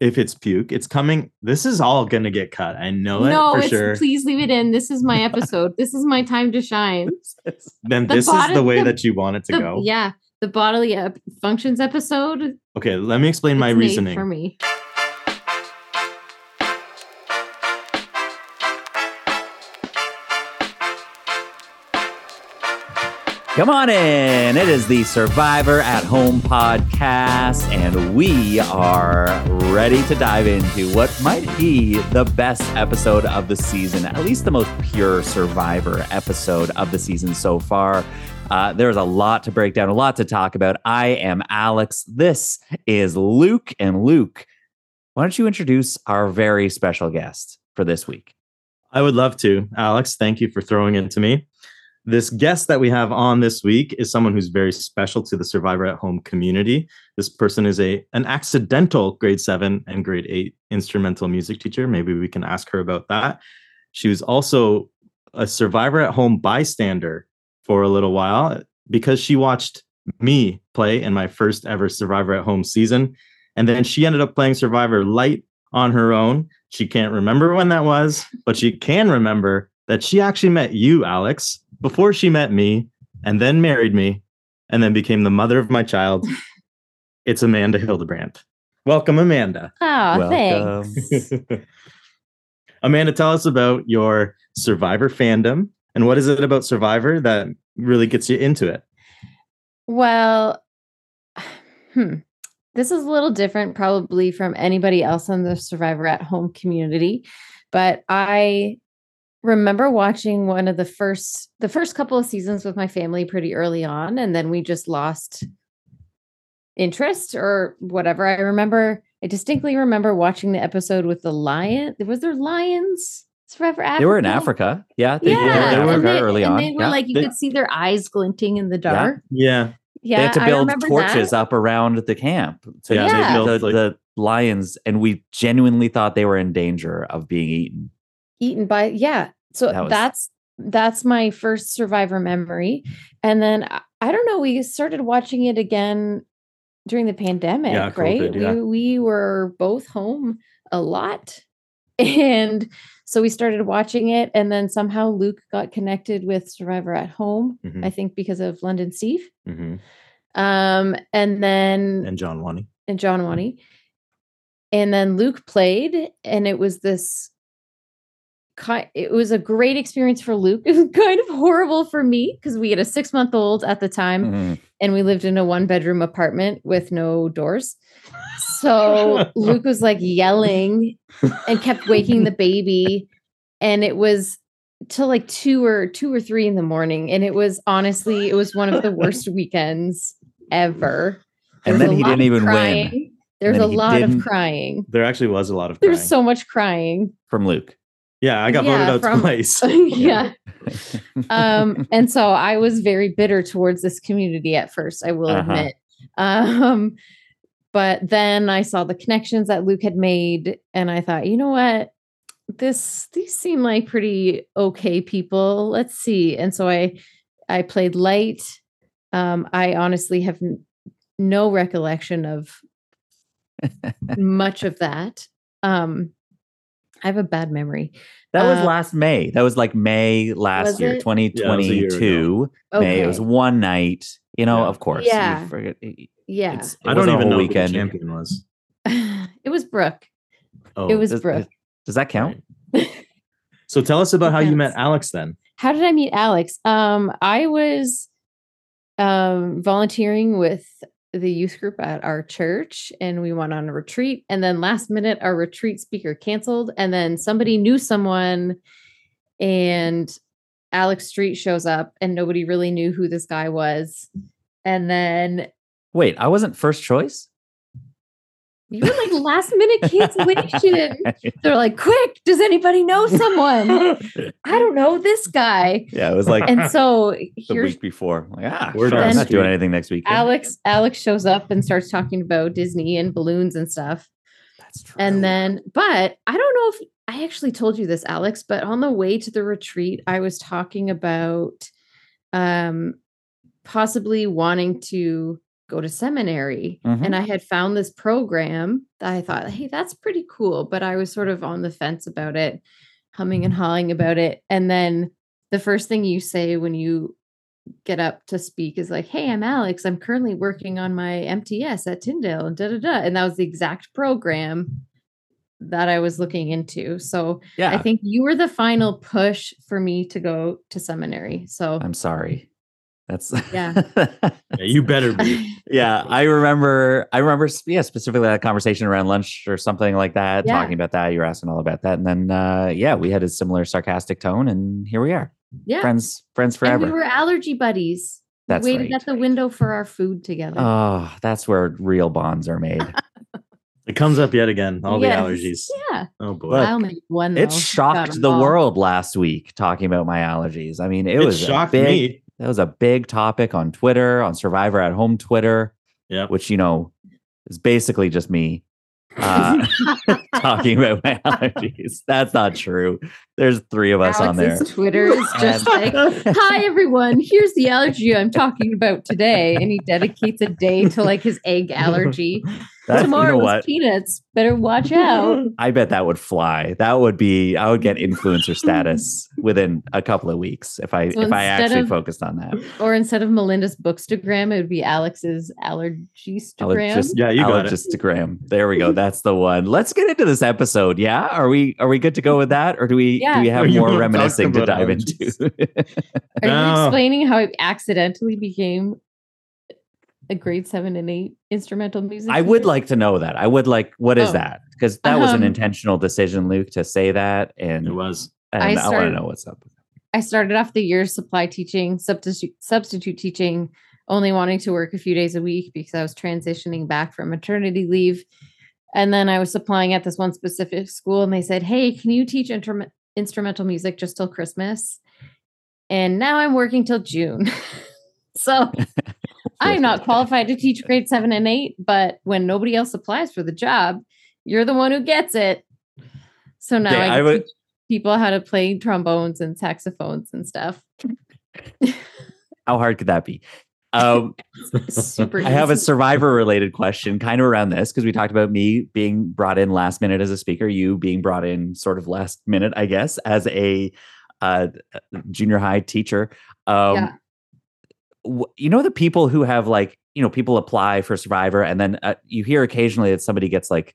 if it's puke, it's coming. This is all gonna get cut. I know no, it for it's, sure. please leave it in. This is my episode. this is my time to shine. then the this is the way the- that you want it to The- go. yeah, the bodily ep- functions episode. Okay, let me explain my reasoning. for me. Come on in. It is the Survivor at Home podcast, and we are ready to dive into what might be the best episode of the season, at least the most pure Survivor episode of the season so far. Uh, there's a lot to break down, a lot to talk about. I am Alex. This is Luke. And Luke, why don't you introduce our very special guest for this week? I would love to. Alex, thank you for throwing it to me. This guest that we have on this week is someone who's very special to the Survivor at Home community. This person is a an accidental grade 7 and grade 8 instrumental music teacher. Maybe we can ask her about that. She was also a Survivor at Home bystander for a little while because she watched me play in my first ever Survivor at Home season and then she ended up playing Survivor light on her own. She can't remember when that was, but she can remember that she actually met you, Alex, before she met me, and then married me, and then became the mother of my child. it's Amanda Hildebrandt. Welcome, Amanda. Oh, thanks. Amanda, tell us about your Survivor fandom and what is it about Survivor that really gets you into it? Well, hmm. This is a little different probably from anybody else in the Survivor at Home community, but I remember watching one of the first the first couple of seasons with my family pretty early on and then we just lost interest or whatever. I remember I distinctly remember watching the episode with the lion. Was there lions? Survivor Africa? They were in Africa. Yeah, they, Yeah, they were in and Africa they, early and on. they were yeah. like you They- could see their eyes glinting in the dark. Yeah. Yeah, they had to build torches that. up around the camp to Yeah, they yeah, the, like- the lions, and we genuinely thought they were in danger of being eaten. eaten by yeah so That was- that's that's my first survivor memory and then I, don't know we started watching it again during the pandemic Yeah, right COVID, yeah. we, we were both home a lot and so we started watching it and then somehow luke got connected with survivor at home Mhm, i think because of london steve mhm. um and then And John Wani. and John Wani. And then Luke played, and it was this it was a great experience for Luke. It was kind of horrible for me because we had a six month old at the time Mhm. and we lived in a one bedroom apartment with no doors. So Luke was like yelling and kept waking the baby. And it was till like two or two or three in the morning. And it was honestly, it was one of the worst weekends ever. There And then he didn't even win. There's a lot of crying. There actually was a lot of crying. There's so much crying. from Luke. Yeah, I got Yeah, voted out from- twice. yeah. Um, and so I was very bitter towards this community at first, I will Uh-huh. admit. Um, but then I saw the connections that Luke had made, and I thought, you know what? This these seem like pretty okay people. Let's see. And so I I played light. Um, I honestly have n- no recollection of much of that. Um, I have a bad memory. That was Uh, last May. That was like May last year, it? Yeah, it was a 2022. May. It was one night. You know, Yeah. of course. you Yeah. forget- it- Yeah. it's- it I don't even know weekend. who the champion was. it was Brooke. Oh, it was Does, Brooke. does that count? So tell us about how you met Alex then. How did I meet Alex? Um, I was um volunteering with the youth group at our church and we went on a retreat and then last minute our retreat speaker canceled and then somebody knew someone and Alex Street shows up and nobody really knew who this guy was. And then Wait, I wasn't first choice? You were like last minute cancellation. They're like, quick, does anybody know someone? I don't know this guy. yeah, it was like And so the here's week before. Like, ah, Word sure, I'm not doing anything next week. Alex Alex shows up and starts talking about Disney and balloons and stuff. That's true. And then, but I don't know if I actually told you this, Alex, but on the way to the retreat, I was talking about um possibly wanting to go to seminary. Mhm. And I had found this program that I thought, hey, that's pretty cool. But I was sort of on the fence about it, humming and hawing about it. And then the first thing you say when you get up to speak is like, hey, I'm Alex. I'm currently working on my MTS at Tyndale and da da da. And that was the exact program that I was looking into. So Yeah. I think you were the final push for me to go to seminary. So I'm sorry. That's Yeah. Yeah, you better be. yeah, I remember. I remember. Yeah, specifically that conversation around lunch or something like that, Yeah. talking about that. You were asking all about that, and then uh, yeah, we had a similar sarcastic tone, and here we are, yeah. friends, friends And forever. we were allergy buddies. We That's waited right. at the window for our food together. Oh, that's where real bonds are made. It comes up yet again. All Yes. the allergies. Yeah. Oh boy. Look, I'll make one. it shocked the all. world last week talking about my allergies. I mean, it, It, was a shocked big, me. That was a big topic on Twitter, on Survivor at Home Twitter, Yeah. which you know is basically just me uh, talking about my allergies. That's not true. There's three of us on there. Twitter is just like, "Hi everyone, here's the allergy I'm talking about today," and he dedicates a day to like his egg allergy. That- you know Tomorrow what? is peanuts. Better watch out. I bet that would fly. That would be. I would get influencer status within a couple of weeks if I So if I actually of- focused on that. Or instead of Melinda's bookstagram, it would be Alex's allergystagram. Allergist- Yeah, you got it. There we go. That's the one. Let's get into this episode. Yeah, are we are we good to go with that, or do we do we have more reminiscing to dive allergies? into? Are you No. explaining how it accidentally became a grade seven and eight instrumental music? I would like to know that. I would like. What is Oh. that? Because that was an Um, intentional decision, Luke, to say that, and, It was. and I I, want to started- know what's up. I started off the year supply teaching, substitute substitute teaching, only wanting to work a few days a week because I was transitioning back from maternity leave. And then I was supplying at this one specific school, and they said, "Hey, can you teach instrument instrumental music just till Christmas?" And now I'm working till June. so I'm not qualified to teach grade seven and eight, but when nobody else applies for the job, you're the one who gets it. So now Okay, I, I would- teach people how to play trombones and saxophones and stuff. How hard could that be? Um, Super. I have a survivor related question kind of around this because we talked about me being brought in last minute as a speaker, you being brought in sort of last minute, I guess, as a uh, junior high teacher. Um, Yeah. You know, the people who have like, you know, people apply for survivor and then uh, you hear occasionally that somebody gets like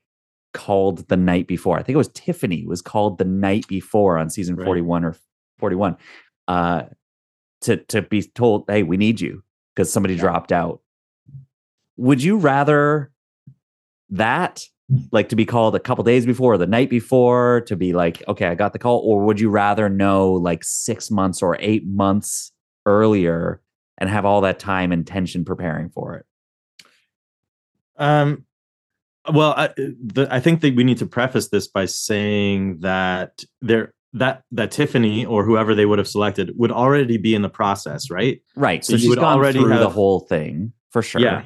called the night before. I think it was Tiffany was called the night before on season Right. 41 or 41 uh, to, to be told, hey, we need you because somebody Yeah. dropped out. Would you rather that, like to be called a couple days before or the night before, to be like, okay, I got the call, or would you rather know like six months or eight months earlier and have all that time and tension preparing for it? Um, well, I, the, I think that we need to preface this by saying that there that that Tiffany or whoever they would have selected would already be in the process, right? Right. So, So she's would gone already through the whole thing for sure. Yeah.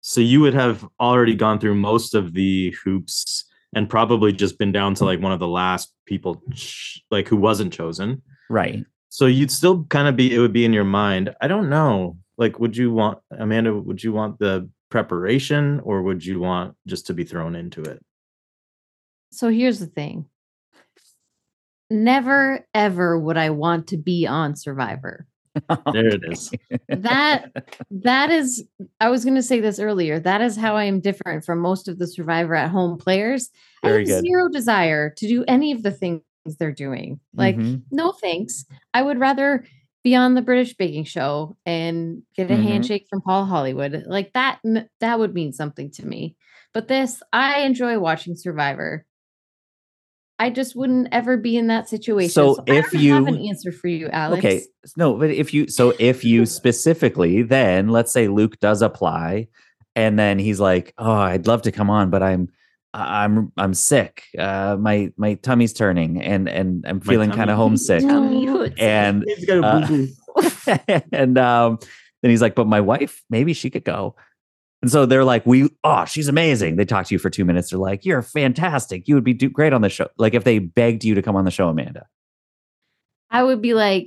So you would have already gone through most of the hoops and probably just been down to like one of the last people, like who wasn't chosen. Right. So you'd still kind of be, it would be in your mind. I don't know. Like, would you want, Amanda, would you want the preparation or would you want just to be thrown into it? So here's the thing. Never ever would I want to be on Survivor. There it is. That that is I was going to say this earlier. That is how I am different from most of the Survivor at home players. I have good. zero desire to do any of the things they're doing. Like Mhm. no thanks. I would rather be on the British baking show and get a Mhm. handshake from Paul Hollywood. Like that that would mean something to me. But this I enjoy watching Survivor. I just wouldn't ever be in that situation. So I if don't have an you- answer for you, Alex. Okay. No, but if you so if you specifically then let's say Luke does apply and then he's like, "Oh, I'd love to come on, but I'm I'm I'm sick. Uh my my tummy's turning and and I'm feeling kind of homesick." Tell me who it's- And He's got a Uh, and um then he's like, "But my wife, maybe she could go." And so they're like, "We oh, she's amazing." They talk to you for 2 minutes. They're like, "You're fantastic. You would be do- great on the show." Like if they begged you to come on the show, Amanda. I would be like,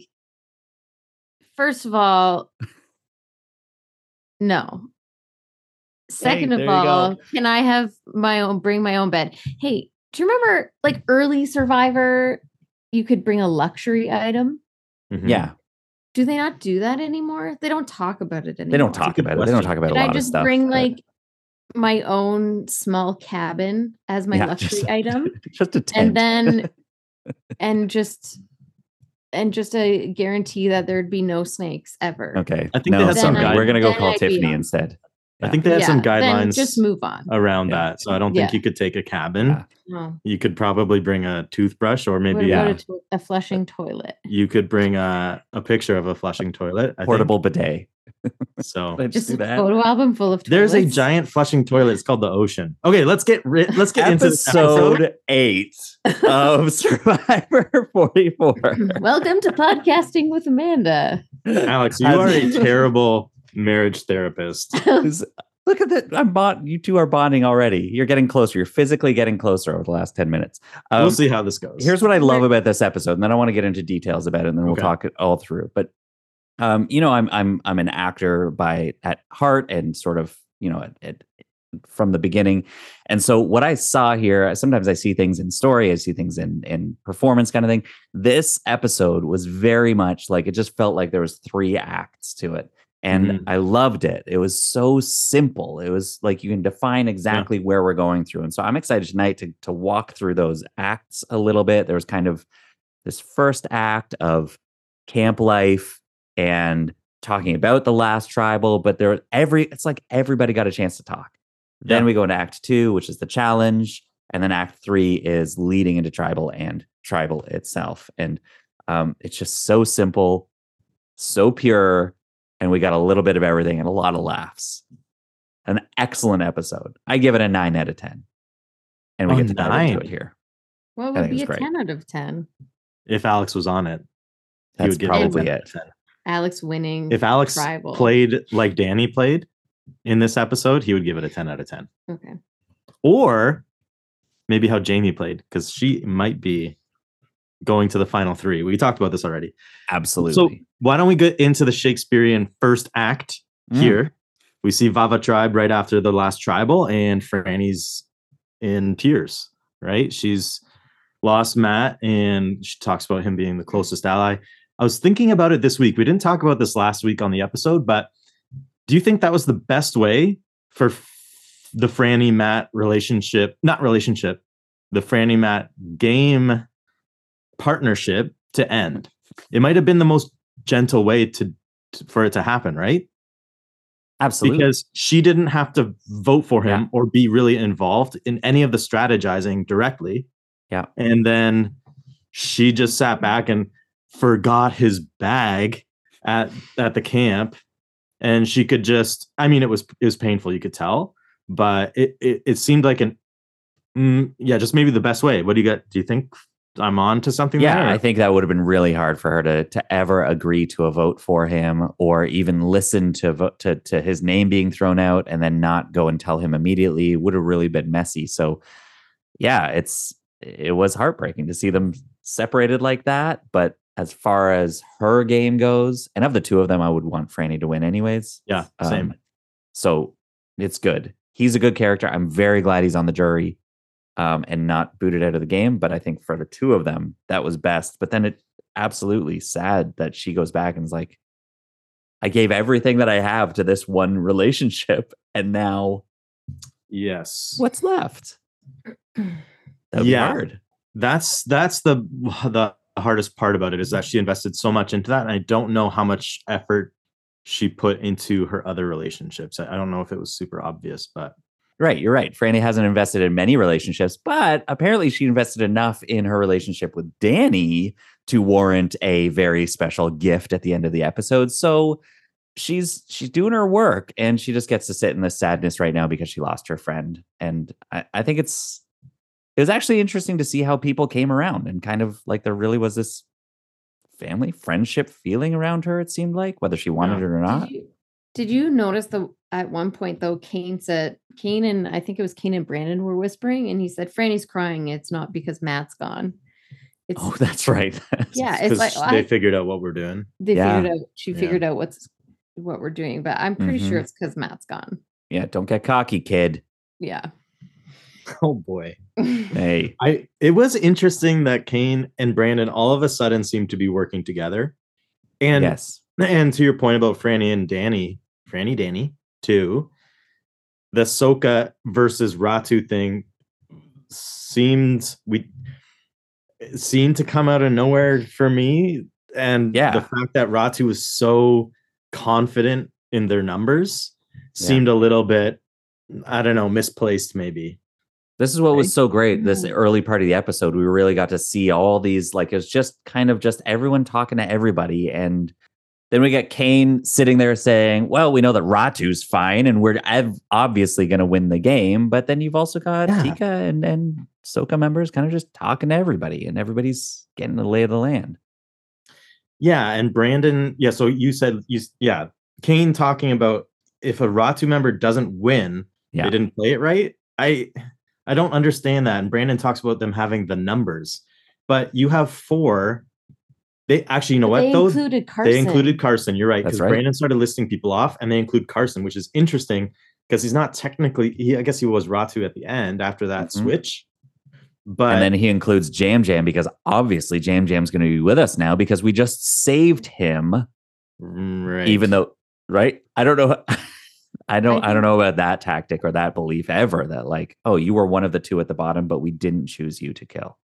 first of all, no. Second Hey, of all, can I have my own bring my own bed? Hey, do you remember like early Survivor? You could bring a luxury item. Mhm. Yeah, Do they not do that anymore? They don't talk about it anymore. they don't talk good about it. They don't talk about Can a I lot of just stuff. bring but- like my own small cabin as my Yeah, luxury just- item? just a tent. and then and just and just a guarantee that there'd be no snakes ever. okay, I think they no, had some sorry, guide- we're gonna go call Tiffany instead. I think they had some guidelines just move on. around Yeah. that. So I don't think Yeah. you could take a cabin. Yeah. You could probably bring a toothbrush or maybe uh, about Yeah. a, to- a flushing toilet? you could bring a, a picture of a flushing toilet. I think. Portable bidet. So Just do a photo album full of toilets. there's a giant flushing toilet. It's called the ocean. Okay, let's get ri- let's get into this episode. episode eight of Survivor 44. Welcome to podcasting with Amanda. Alex, you are a terrible marriage therapist. Look at that. I'm bond. You two are bonding already. You're getting closer. You're physically getting closer over the last 10 minutes. Um, we'll see how this goes. Here's what I love about this episode, and then I want to get into details about it, and then we'll Okay. talk it all through. But um, you know, I'm I'm I'm an actor by at heart, and sort of you know at, at, from the beginning. And so what I saw here, sometimes I see things in story, I see things in in performance, kind of thing. This episode was very much like it just felt like there was three acts to it. And Mhm. I loved it. It was so simple. It was like you can define exactly where we're going through. And so I'm excited tonight to to walk through those acts a little bit. There was kind of this first act of camp life and talking about the last tribal, but there every it's like everybody got a chance to talk. Then Yeah. we go into act two, which is the challenge, and then act three is leading into tribal and tribal itself. And um, it's just so simple, so pure, and we got a little bit of everything and a lot of laughs. An excellent episode. I give it a nine out of ten, and we Oh, get to dive into it here. What would be a great. 10 out of 10? if Alex was on it, he would give probably 10 out it. 10. Alex winning. If Alex Tribal. played like Danny played in this episode, he would give it a 10 out of 10. Okay. Or maybe how Jaime played, because she might be going to the final three. We talked about this already. Absolutely. So why don't we get into the Shakespearean first act Mm. here? We see Vava tribe right after the last tribal, and Frannie's in tears, right? She's lost Matt, and she talks about him being the closest ally. I was thinking about it this week. We didn't talk about this last week on the episode, but do you think that was the best way for the Frannie Matt relationship, not relationship, the Frannie Matt game partnership to end? It might have been the most gentle way to, to- for it to happen, right? Absolutely. Because she didn't have to vote for him Yeah. or be really involved in any of the strategizing directly. Yeah. And then she just sat back and forgot his bag at at the camp and she could just I mean it was it was painful you could tell but it it, it seemed like an mm, yeah just maybe the best way what do you got do you think I'm on to something yeah, there? I think that would have been really hard for her to to ever agree to a vote for him or even listen to vote to to his name being thrown out and then not go and tell him immediately would have really been messy. So yeah, it's it was heartbreaking to see them separated like that, but as far as her game goes, and of the two of them, I would want Frannie to win anyways. yeah same Um, so it's good. He's a good character. I'm very glad he's on the jury um, and not booted out of the game. But I think for the two of them, that was best. But then it absolutely sad that she goes back and is like, I gave everything that I have to this one relationship. And now yes what's left? That'd Yeah. hard. that's that's the the hardest part about it is that she invested so much into that and i don't know how much effort she put into her other relationships i, I don't know if it was super obvious but Right, you're right. Frannie hasn't invested in many relationships, but apparently she invested enough in her relationship with Danny to warrant a very special gift at the end of the episode. So she's she's doing her work and she just gets to sit in the sadness right now because she lost her friend. And I, I think it's it was actually interesting to see how people came around and kind of like there really was this family friendship feeling around her, it seemed like, whether she wanted Yeah. it or not. Did you, did you notice the at one point though Kane said Kane and I think it was Kane and Brandon were whispering and he said Frannie's crying. It's not because Matt's gone. It's Oh, that's right. yeah, it's like because they I, figured out what we're doing they Yeah. figured out she Yeah. figured out what's what we're doing, but I'm pretty sure Mhm. it's because Matt's gone. Yeah, don't get cocky, kid. Yeah. Oh boy. Hey. I it was interesting that Kane and Brandon all of a sudden seemed to be working together. And yes. and to your point about Frannie and Danny, Frannie Danny too, the Soka versus Ratu thing seemed we seemed to come out of nowhere for me. And Yeah. the fact that Ratu was so confident in their numbers seemed a little bit, I don't know, misplaced maybe. This is what was so great. This early part of the episode, we really got to see all these, like, it's just kind of just everyone talking to everybody. And then we get Kane sitting there saying, Well, we know that Ratu's fine and we're ev- obviously going to win the game. But then you've also got Yeah. Tika and, and Soka members kind of just talking to everybody and everybody's getting the lay of the land. Yeah, and Brandon, yeah, so you said you yeah, Kane talking about if a Ratu member doesn't win, Yeah. they didn't play it right. I I don't understand that. And Brandon talks about them having the numbers, but you have four. They actually, you know what? They Those included Carson. they included Carson. You're right because right. Brandon started listing people off, and they include Carson, which is interesting because he's not technically. He, I guess he was Ratu at the end after that Mhm. switch, but and then he includes Yam Yam because obviously Yam Yam's going to be with us now because we just saved him. Right. even though right i don't know i don't i, think- don't know about that tactic or that belief ever that like oh you were one of the two at the bottom but we didn't choose you to kill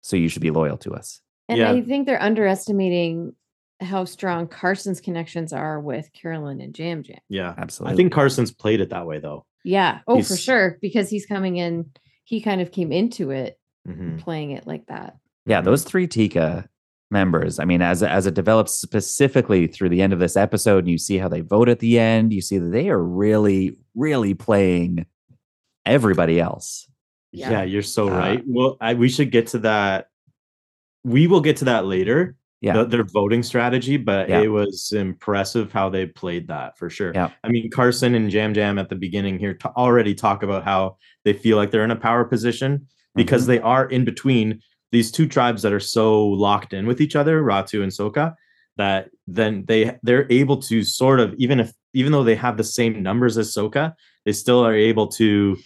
so you should be loyal to us And Yeah. I think they're underestimating how strong Carson's connections are with Carolyn and Yam Yam. yeah, absolutely I think Carson's played it that way though. Yeah. Oh, for sure. Because he's coming in, he kind of came into it Mhm. playing it like that. yeah those three tika members i mean as as it develops specifically through the end of this episode and you see how they vote at the end you see that they are really really playing everybody else Yeah, you're so Uh, right. Well, I, we should get to that. We will get to that later. Yeah. the- their voting strategy, but Yeah. it was impressive how they played that for sure. Yeah. I mean, Carson and Yam Yam at the beginning here t- already talk about how they feel like they're in a power position because Mhm. they are in between these two tribes that are so locked in with each other, Ratu and Soka, that then they they're able to sort of even if even though they have the same numbers as Soka, they still are able to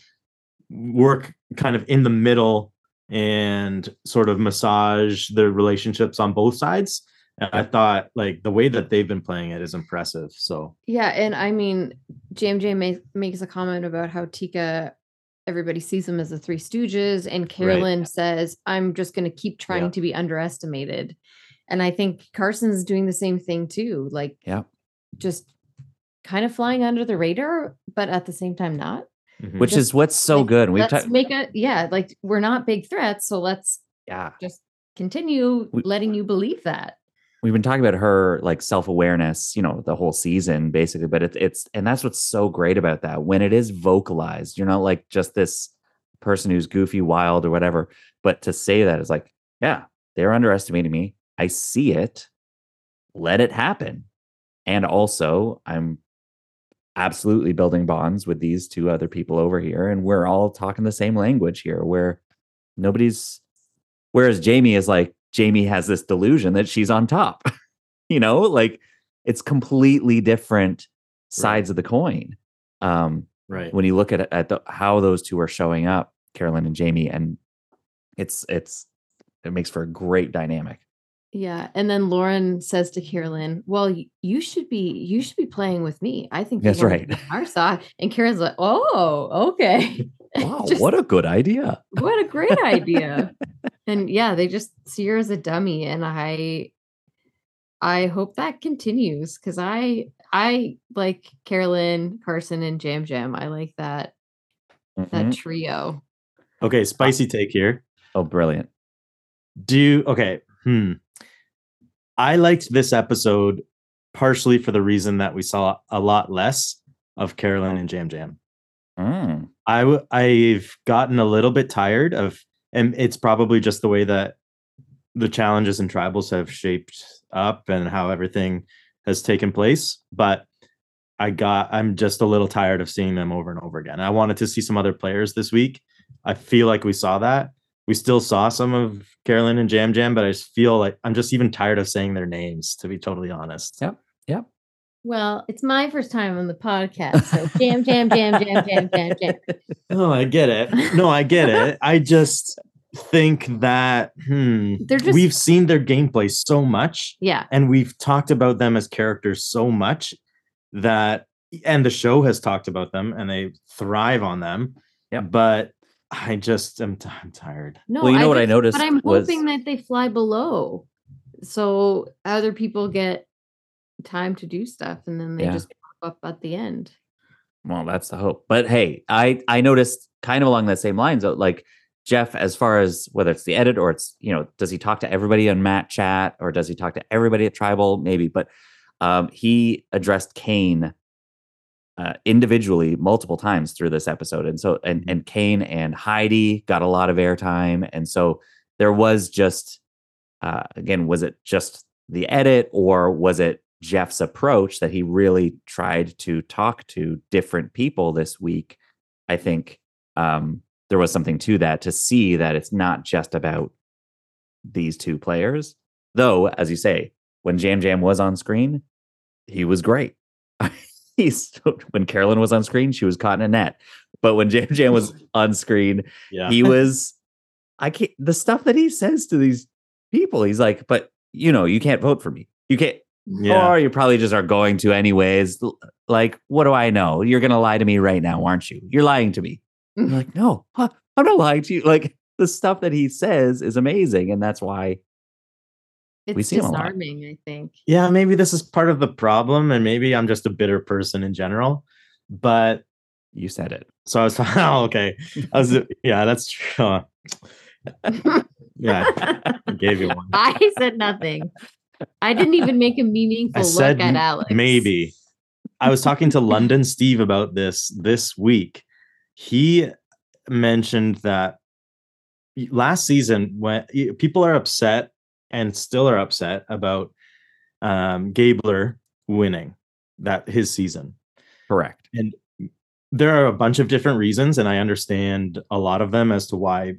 work kind of in the middle and sort of massage the relationships on both sides. And I thought like the way that they've been playing it is impressive. So Yeah. And I mean, Yam Yam makes a comment about how Tika, everybody sees them as the Three Stooges. And Carolyn says, I'm just going to keep trying Yeah. to be underestimated. And I think Carson's doing the same thing too. Like, Yeah. just kind of flying under the radar, but at the same time, not. Mhm. which Just is what's so Like, good. We've let's talked, make a, yeah, like we're not big threats. So let's yeah, just continue We- letting you believe that. we've been talking about her like self-awareness you know the whole season basically but it's it's and that's what's so great about that when it is vocalized you're not like just this person who's goofy wild or whatever but to say that is like yeah they're underestimating me i see it let it happen and also i'm absolutely building bonds with these two other people over here and we're all talking the same language here where nobody's whereas jamie is like jamie has this delusion that she's on top. You know like it's completely different sides of the coin um right. when you look at at the, how those two are showing up carolyn and jamie and it's it's it makes for a great dynamic Yeah, and then Lauren says to Carolyn, "Well, you should be you should be playing with me. I think That's right. be Our side." And Carolyn's like, "Oh, okay. wow Just- what a good idea what a great idea." and yeah, they just see her as a dummy, and I, I hope that continues because I I like Carolyn, Carson, and Yam Yam. I like that that Mhm. trio. Okay, spicy take here. oh brilliant Do you okay? Hmm. I liked this episode partially for the reason that we saw a lot less of Carolyn and Yam Yam. Mm. I w- I've gotten a little bit tired of, and it's probably just the way that the challenges and tribals have shaped up and how everything has taken place. But I got, I'm just a little tired of seeing them over and over again. I wanted to see some other players this week. I feel like we saw that. We still saw some of Carolyn and Yam Yam, but I just feel like I'm just even tired of saying their names, to be totally honest. Yep. Yep. Well, it's my first time on the podcast, so jam, jam, jam, jam, jam, jam, jam. Oh, I get it. No, I get it. I just think that hmm, They're just- we've seen their gameplay so much Yeah, and we've talked about them as characters so much that and the show has talked about them and they thrive on them. Yeah. But I just am t- I'm tired. no. Well, you know what I noticed but I'm was- hoping that they fly below, so other people get time to do stuff, and then they Yeah. just pop up at the end. Well, that's the hope. But hey, I I noticed kind of along that same lines, like Jeff, as far as whether it's the edit or it's you know, does he talk to everybody on Mat Chat or does he talk to everybody at Tribal? Maybe, but um, he addressed Kane uh, individually multiple times through this episode, and so and and Kane and Heidi got a lot of airtime, and so there was just uh, again, was it just the edit or was it Jeff's approach that he really tried to talk to different people this week? I think um, there was something to that to see that it's not just about these two players. Though, as you say, when Yam Yam was on screen, he was great. He's when Carolyn was on screen, she was caught in a net. But when Yam Yam was on screen, Yeah. he was I can't the stuff that he says to these people, he's like, but you know, you can't vote for me. You can't yeah. or you probably just are going to anyways. Like, what do I know? You're gonna lie to me right now, aren't you? You're lying to me. I'm like, no, huh, I'm not lying to you. Like the stuff that he says is amazing, and that's why It's We see 'em a lot. disarming, I think. yeah, maybe this is part of the problem, and maybe I'm just a bitter person in general. But you said it. so I was oh, okay. I was yeah, that's true. yeah, I gave you one. I said nothing. I didn't even make a meaningful I look said at m- Alex. maybe. I was talking to London Steve about this this week. He mentioned that last season when people are upset and still are upset about um Gabler winning that his season. Correct. And there are a bunch of different reasons and I understand a lot of them as to why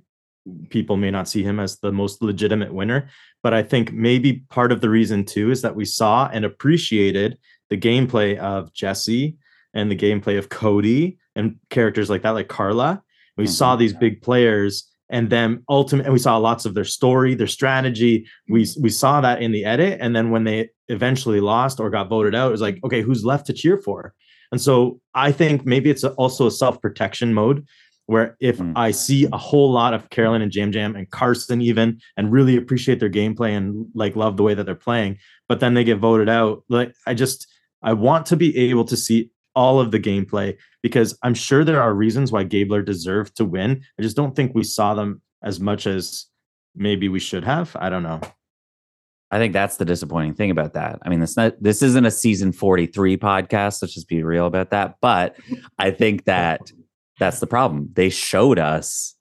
people may not see him as the most legitimate winner, but I think maybe part of the reason too is that we saw and appreciated the gameplay of Jesse and the gameplay of Cody and characters like that, like Carla. We saw Mhm. these big players, and then ultimately, and we saw lots of their story, their strategy. We we saw that in the edit, and then when they eventually lost or got voted out, it was like, okay, who's left to cheer for? And so I think maybe it's also a self protection mode where if Mm. I see a whole lot of Carolyn and Yam Yam and Carson even and really appreciate their gameplay and like love the way that they're playing, but then they get voted out, like I just I want to be able to see all of the gameplay because I'm sure there are reasons why Gabler deserved to win. I just don't think we saw them as much as maybe we should have. I don't know. I think that's the disappointing thing about that. I mean, this not this isn't a season 43 podcast. Let's just be real about that. But I think that that's the problem. They showed us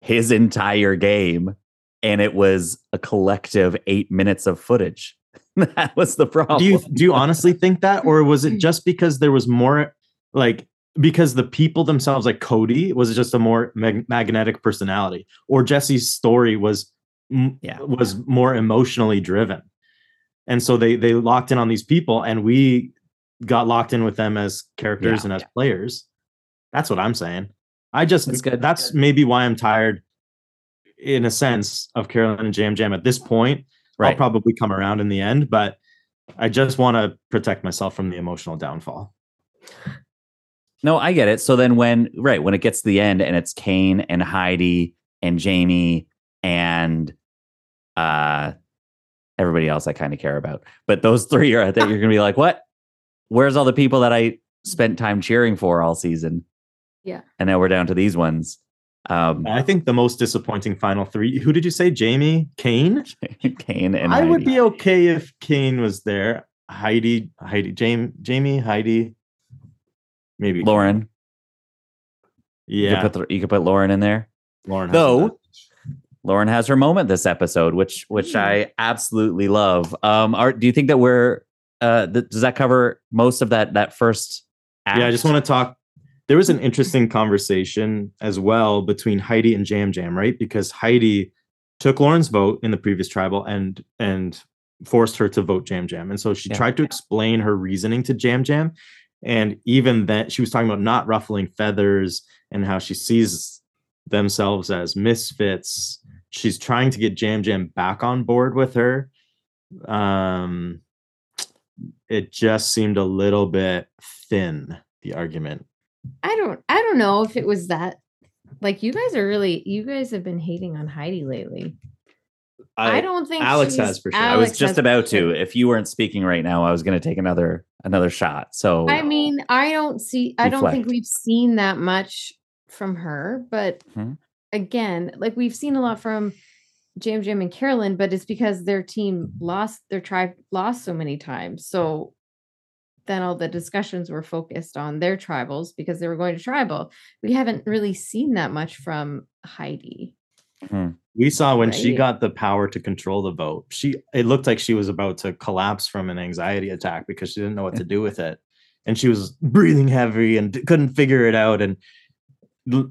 his entire game, and it was a collective eight minutes of footage. that was the problem. Do you do you honestly think that, or was it just because there was more like because the people themselves, like Cody, was just a more mag- magnetic personality, or Jesse's story was Yeah. was more emotionally driven, and so they they locked in on these people, and we got locked in with them as characters Yeah. and as players. That's what I'm saying. I just That's good. that's maybe why I'm tired, in a sense, of Carolyn and Yam Yam at this point. I'll probably come around in the end, but I just want to protect myself from the emotional downfall. No, I get it. So then when right, when it gets to the end and it's Kane and Heidi and Jaime and uh everybody else I kind of care about. But those three are I think you're gonna be like, what? Where's all the people that I spent time cheering for all season? Yeah. And now we're down to these ones. Um I think the most disappointing final three. Who did you say? Jaime, Kane. Kane and I would be okay if Kane was there. Heidi, Heidi, Jaime, Jaime, Heidi, maybe Lauren. You Yeah, could put you could put Lauren in there. Lauren. Though- Lauren has her moment this episode, which which Hmm. I absolutely love. Um, are, do you think that we're uh, th- does that cover most of that that first? Act? yeah, I just want to talk. There was an interesting conversation as well between Heidi and Yam Yam, right? Because Heidi took Lauren's vote in the previous tribal and and forced her to vote Yam Yam. And so she Yeah. tried to explain her reasoning to Yam Yam. And even then, she was talking about not ruffling feathers and how she sees themselves as misfits. She's trying to get Yam Yam back on board with her. Um, it just seemed a little bit thin, the argument. I don't I don't know if it was that like you guys are really you guys have been hating on Heidi lately. I, don't think Alex has for sure. I was just about to. If you weren't speaking right now, I was going to take another another shot. So I mean, I don't see I don't think we've seen that much from her, but Mhm. again, like we've seen a lot from Yam Yam and Carolyn, but it's because their team lost their tribe lost so many times. So then all the discussions were focused on their tribals because they were going to tribal. We haven't really seen that much from Heidi. we saw when she got the power to control the vote she it looked like she was about to collapse from an anxiety attack because she didn't know what to do with it. And she was breathing heavy and couldn't figure it out. And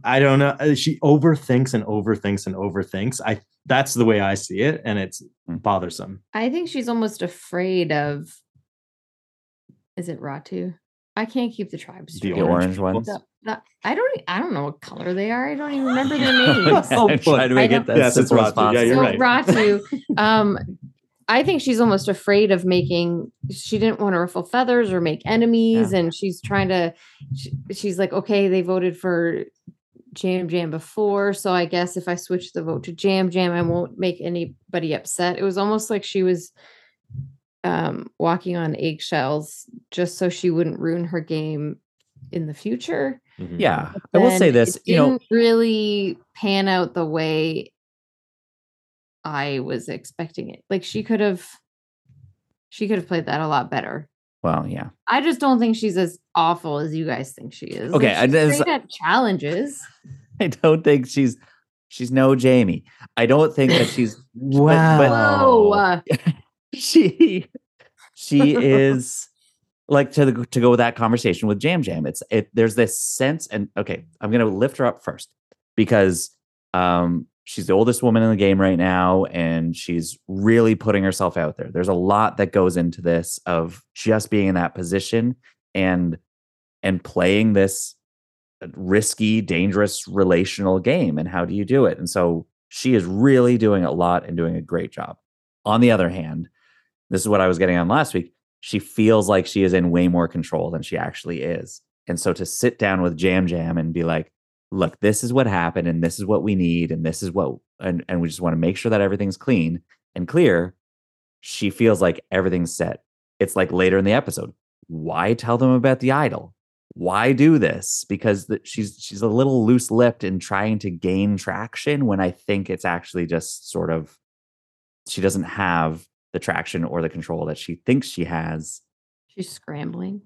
I don't know uh, she overthinks and overthinks and overthinks. I that's the way i see it and it's Hmm. bothersome. I think she's almost afraid of is it Ratu? I can't keep the tribes The the straight. orange, ones. The- the- I don't. I don't know what color they are. I don't even remember their names. Oh, I'm to I make it don't- as Yes, it's simple as Ratu. Yeah, you're so right. Ratu, um, I think she's almost afraid of making. She didn't want to ruffle feathers or make enemies, and she's trying to. She, she's like, okay, they voted for Yam Yam before, so I guess if I switch the vote to Yam Yam, I won't make anybody upset. It was almost like she was um walking on eggshells just so she wouldn't ruin her game in the future Mhm. Yeah, I will say this. it You know, didn't really pan out the way I was expecting it. Like she could have, she could have played that a lot better. well, yeah. I just don't think she's as awful as you guys think she is. Okay, like, I- she's there's- great at challenges. I don't think she's she's no Jaime. I don't think that she's wow Whoa, uh, she she is like to the, to go with that conversation with Yam Yam. It's it there's this sense and okay, I'm gonna lift her up first because um she's the oldest woman in the game right now and she's really putting herself out there. There's a lot that goes into this of just being in that position and and playing this risky, dangerous relational game. And how do you do it? And so she is really doing a lot and doing a great job. On the other hand, this is what I was getting on last week. She feels like she is in way more control than she actually is. And so to sit down with Yam Yam and be like, look, this is what happened and this is what we need and this is what and and we just want to make sure that everything's clean and clear. She feels like everything's set. It's like later in the episode. Why tell them about the idol? Why do this? Because the, she's she's a little loose-lipped in trying to gain traction when I think it's actually just sort of she doesn't have the traction or the control that she thinks she has. she's scrambling.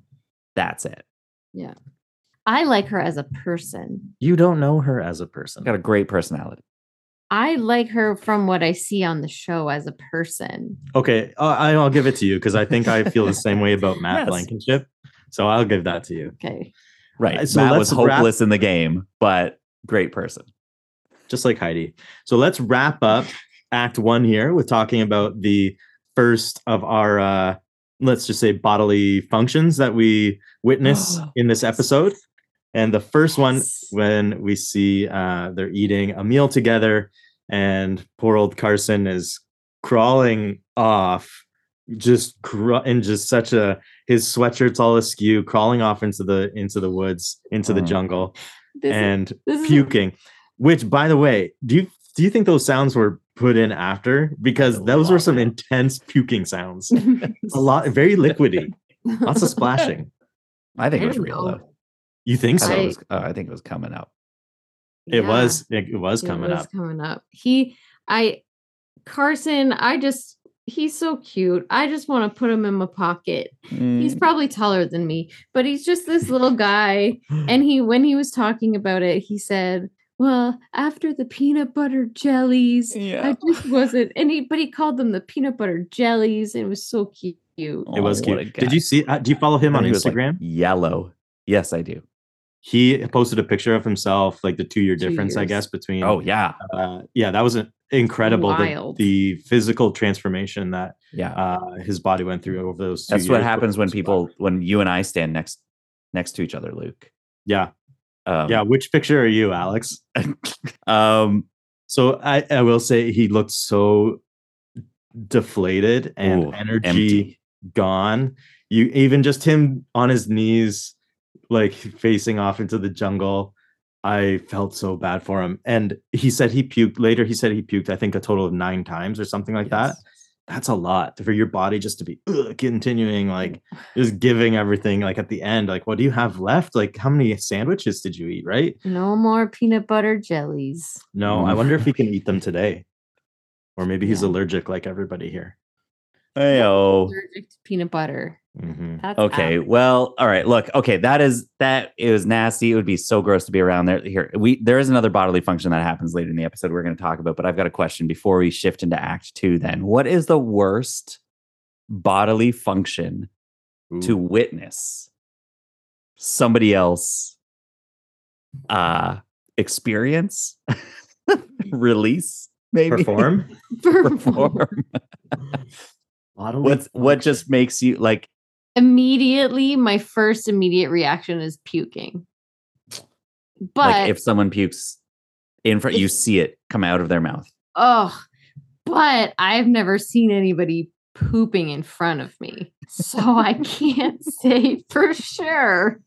That's it. Yeah. I like her as a person. you don't know her as a person Got a great personality. I like her from what I see on the show as a person. okay uh, I- i'll give it to you because i think i feel the same way about matt Yes. blankenship so i'll give that to you Okay. Right. Uh, so Matt was let's wrap- hopeless in the game, but great person. just like Heidi. So let's wrap up Act One here with talking about the first of our, uh, let's just say, bodily functions that we witness in this episode. And the first one, when we see uh, they're eating a meal together, and poor old Carson is crawling off, just cr- in just such a his sweatshirt's all askew, crawling off into the into the woods, into the Mhm. jungle This and is- puking. Which, by the way, do you do you think those sounds were put in after? Because A those were lot. some intense puking sounds. A lot, very liquidy, lots of splashing. I think I it was real know. though. You think so? I- it was, uh, I think it was coming up. it Yeah. was. It, it was It coming was up. coming up. He, I, Carson, I just, he's so cute. I just want to put him in my pocket. He's Mm. probably taller than me, but he's just this little guy. And he, when he was talking about it, he said, well, after the peanut butter jellies, Yeah. I just wasn't, and he, but he called them the peanut butter jellies. And it was so cute. It was Oh, cute. Did you see? Uh, do you follow him I on think he was, like, Instagram? yellow. Yes, I do. he posted a picture of himself, like the two year Two difference, I guess, between. Oh yeah. uh, yeah, that was a incredible the, the physical transformation that Yeah. uh, his body went through over those. Two That's what happens when before people when you and I stand next next to each other, Luke. Yeah, Um, yeah. Which picture are you, Alex? um So I, I will say he looked so deflated and Ooh, energy empty. gone. You even just him on his knees, like facing off into the jungle. I felt so bad for him. And he said he puked later. He said he puked, I think, a total of nine times or something like that. Yes. That's a lot for your body just to be ugh, continuing, like mm. just giving everything. Like at the end, like, what do you have left? Like, how many sandwiches did you eat? Right? No more peanut butter jellies. No, I wonder if he can eat them today. Or maybe he's Yeah. allergic like everybody here. Heyo. Allergic to peanut butter. Mhm. Okay, average. well, all right. Look, okay, that is that is nasty. It would be so gross to be around there. Here, we there is another bodily function that happens later in the episode we're going to talk about, but I've got a question before we shift into Act Two. Then, what is the worst bodily function to witness somebody else uh experience release maybe perform. perform Bodily what's what function. just makes you like Immediately, my first immediate reaction is puking. But like if someone pukes in front you see it come out of their mouth oh, but I've never seen anybody pooping in front of me. So I can't say for sure.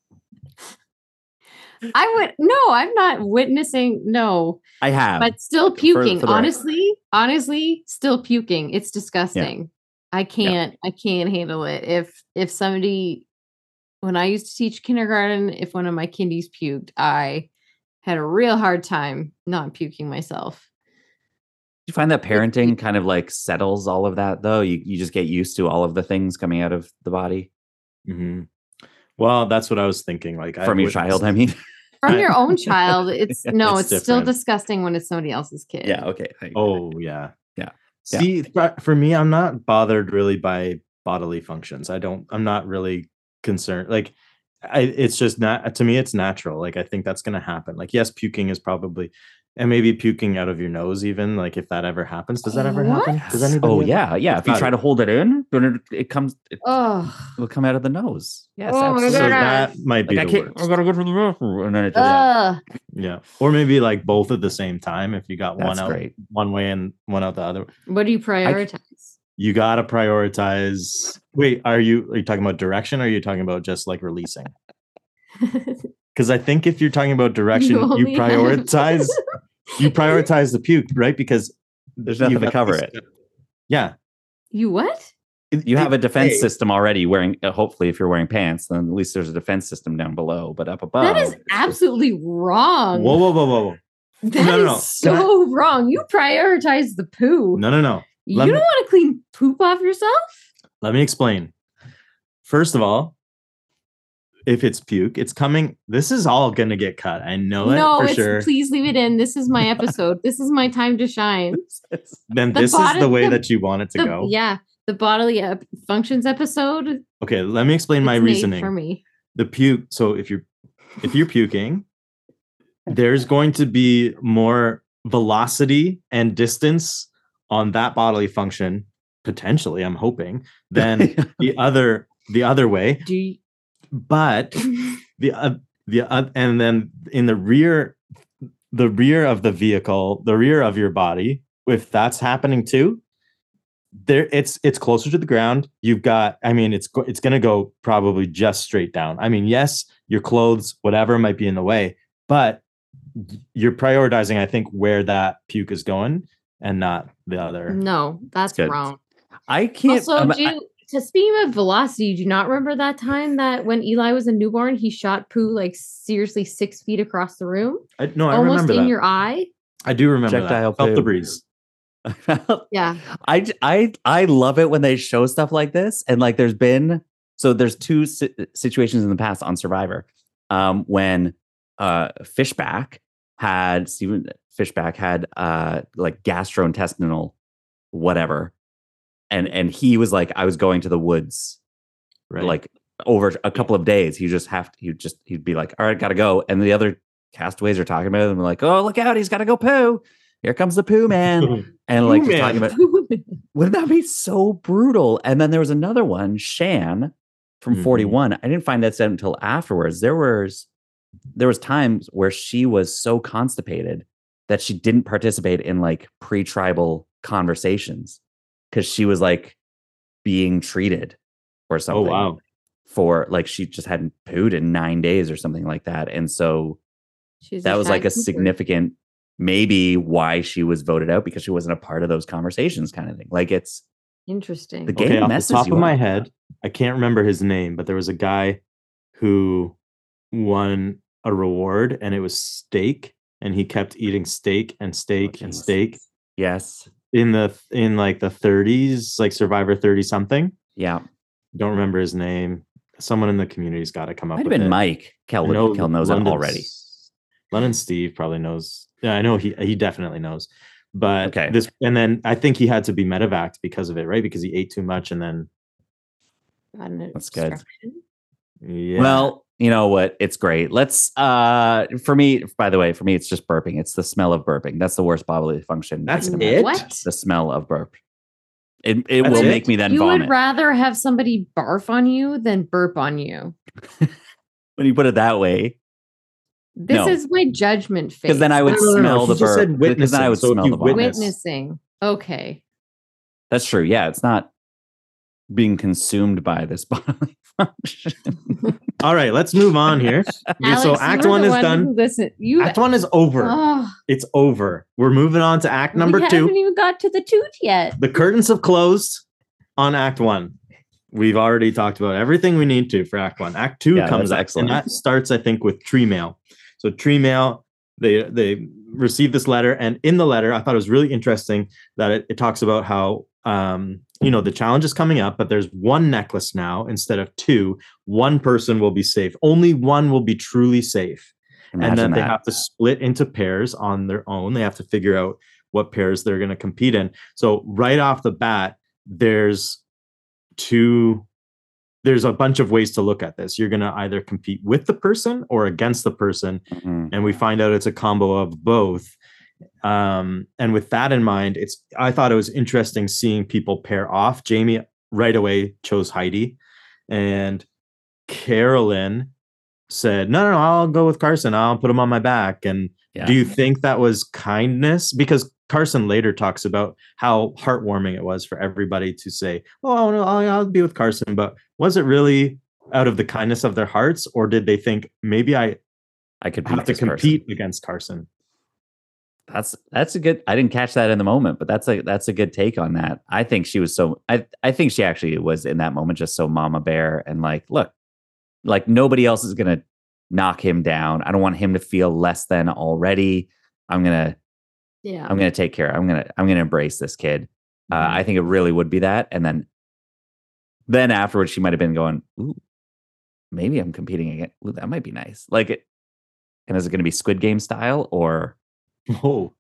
I would no, I'm not witnessing no, i have but still for puking. the record. honestly, honestly, still puking. It's disgusting. I can't I can't handle it. If if somebody when I used to teach kindergarten, if one of my kindies puked, I had a real hard time not puking myself. Do you find that parenting kind of like settles all of that though? You you just get used to all of the things coming out of the body Mhm. Well, that's what I was thinking. Like from your child, I mean. From your own child, it's no, It's it's, still disgusting when it's somebody else's kid. yeah, okay. Oh yeah. Yeah. See, for- me, I'm not bothered really by bodily functions. I don't. I'm not really concerned. Like, I, it's just not to me. It's natural. Like, I think that's gonna happen. Like, yes, puking is probably, and maybe puking out of your nose, even like if that ever happens. Does that ever happen? Does anybody? Oh ever- yeah, yeah. If you try to hold it in, then it, it comes. It Oh, will come out of the nose. Yes, Oh my absolutely. So that might be Like the can't. worst. I gotta go to the bathroom, and then it just. uh, Yeah, or maybe like both at the same time. If you got one out great. one way and one out the other, what do you prioritize? you gotta prioritize. Wait, are you are you talking about direction? or Are you talking about just like releasing? Because I think if you're talking about direction, you, only have- prioritize you prioritize the puke, right? Because There's nothing you've to cover it. got- Yeah, you what? You have a defense Hey, system already. Wearing uh, hopefully, if you're wearing pants, then at least there's a defense system down below. But up above, that is absolutely wrong. Whoa, whoa, whoa, whoa, whoa! That no, no, is no. Can I- so wrong. You prioritize the poo. No, no, no. you let don't want to clean poop off yourself? Let me explain. First of all, if it's puke, it's coming. This is all gonna get cut. I know it no, for it's sure. please leave it in. This is my episode. this is my time to shine. Then the this is the way the- that you want it to The- go. yeah, the bodily ep- functions episode. Okay, let me explain my reasoning. for me. the puke so if you're if you're puking there's going to be more velocity and distance on that bodily function potentially i'm hoping than the other the other way Do you, but the uh, the uh, and then in the rear the rear of the vehicle the rear of your body if that's happening too there it's it's closer to the ground you've got i mean it's it's going to go probably just straight down i mean yes your clothes whatever might be in the way but you're prioritizing i think where that puke is going and not the other no, that's good. wrong. I can't. Also, um, do you, to speaking of velocity, do you not remember that time that when Eli was a newborn, he shot poo like seriously six feet across the room, I, no i almost remember in that your eye? i do remember Projectile that felt the poo. breeze I, Yeah. I love it when they show stuff like this, and like there's been so there's two si- situations in the past on Survivor, um, when uh Fishbach had Stephen Fishbach had uh like gastrointestinal whatever, and and he was like I was going to the woods right like over a couple of days. He just have to, he just he'd be like, all right, gotta go. And the other castaways are talking about him like, oh look out, he's gotta go poo. here comes the poo man. And like just talking about wouldn't that be so brutal? And then there was another one, Shan from Mhm. 41. I didn't find that said until afterwards. There was there was times where she was so constipated that she didn't participate in like pre-tribal conversations because she was like being treated or oh something wow. for like she just hadn't pooed in nine days or something like that. And so She's that was like a significant maybe why she was voted out because she wasn't a part of those conversations kind of thing. Like it's interesting. the game Okay, off the top of my up. head, I can't remember his name, but there was a guy who won a reward and it was steak and he kept eating steak and oh, steak and Oh, Jesus. steak Yes. In the in like the 30s, like Survivor 30 something. Yeah. Don't remember his name. Someone in the community's got to come up Might have been it. Mike. Kel, I know Kel knows it London already. S- London Steve probably knows. Yeah, I know he he definitely knows. But Okay. this and then I think he had to be medevaced because of it, right? Because he ate too much and then Got an That's good. yeah. Well, you know what? It's great. Let's uh for me, by the way, for me it's just burping. It's the smell of burping. That's the worst bodily function. That's I can it? imagine. What? The smell of burp. It it That's will it? make me then you vomit. would rather have somebody barf on you than burp on you. when you put it that way. This No. is my judgment phase. Because then I would No, no, no, no, smell she the burp. Because then I witnessing, would so smell the vomit. witness- witnessing. Okay. That's true. Yeah, it's not being consumed by this bodily function. All right, let's move on here. Alex, so Act One is one done. Listen, you. Act One is over. Oh, It's over. We're moving on to Act number we two. haven't even got to the toot yet. The curtains have closed on Act One. We've already talked about everything we need to for Act One. Act Two Yeah, comes excellent. and that starts, I think, with Tree Mail. So Tree Mail, they they receive this letter, and in the letter, I thought it was really interesting that it, it talks about how um, you know the challenge is coming up, but there's one necklace now instead of two. One person will be safe. Only one will be truly safe and Imagine then they have to split into pairs on their own. They have to figure out what pairs they're going to compete in. So right off the bat, there's two. There's a bunch of ways to look at this. You're going to either compete with the person or against the person, Mhm. and we find out it's a combo of both. Um, and with that in mind, it's I thought it was interesting seeing people pair off. Jaime right away chose Heidi, and Carolyn said, "No, no, no, I'll go with Carson. I'll put him on my back." And Yeah. do you think that was kindness? Because Carson later talks about how heartwarming it was for everybody to say, "Oh no, I'll, I'll be with Carson." But was it really out of the kindness of their hearts, or did they think maybe I I could have to this person. compete against Carson? That's that's a good. I didn't catch that in the moment, but that's a that's a good take on that. I think she was so. I I think she actually was in that moment just so mama bear and like, look, like nobody else is gonna knock him down. I don't want him to feel less than already. I'm gonna Yeah. I'm gonna take care. I'm gonna I'm gonna embrace this kid. Uh, Mhm. I think it really would be that. And then then afterwards, she might have been going, ooh, maybe I'm competing again. Ooh, that might be nice. Like, it, and is it going to be Squid Game style or Oh,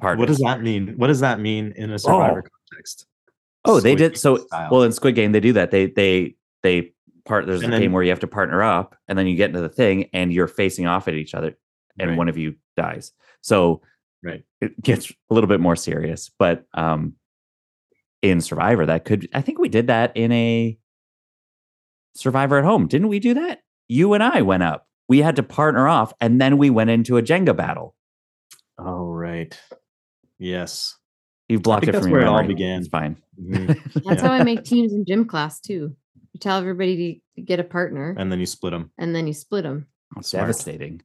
partners? what does that mean? What does that mean in a Survivor context? Oh, they did. So, style. well, in Squid Game, they do that. They they they part. There's And a then- game where you have to partner up, and then you get into the thing, and you're facing off at each other, and Right. one of you dies. So right. it gets a little bit more serious. But um, in Survivor, that could. I think we did that in a Survivor at home, didn't we? Do that? You and I went up. We had to partner off, and then we went into a Jenga battle. Oh, right. Yes. You've blocked it that's from your where it all memory. began. It's fine. Mhm. That's Yeah. how I make teams in gym class too. You tell everybody to get a partner, and then you split them. and then you split them. Smart. Devastating.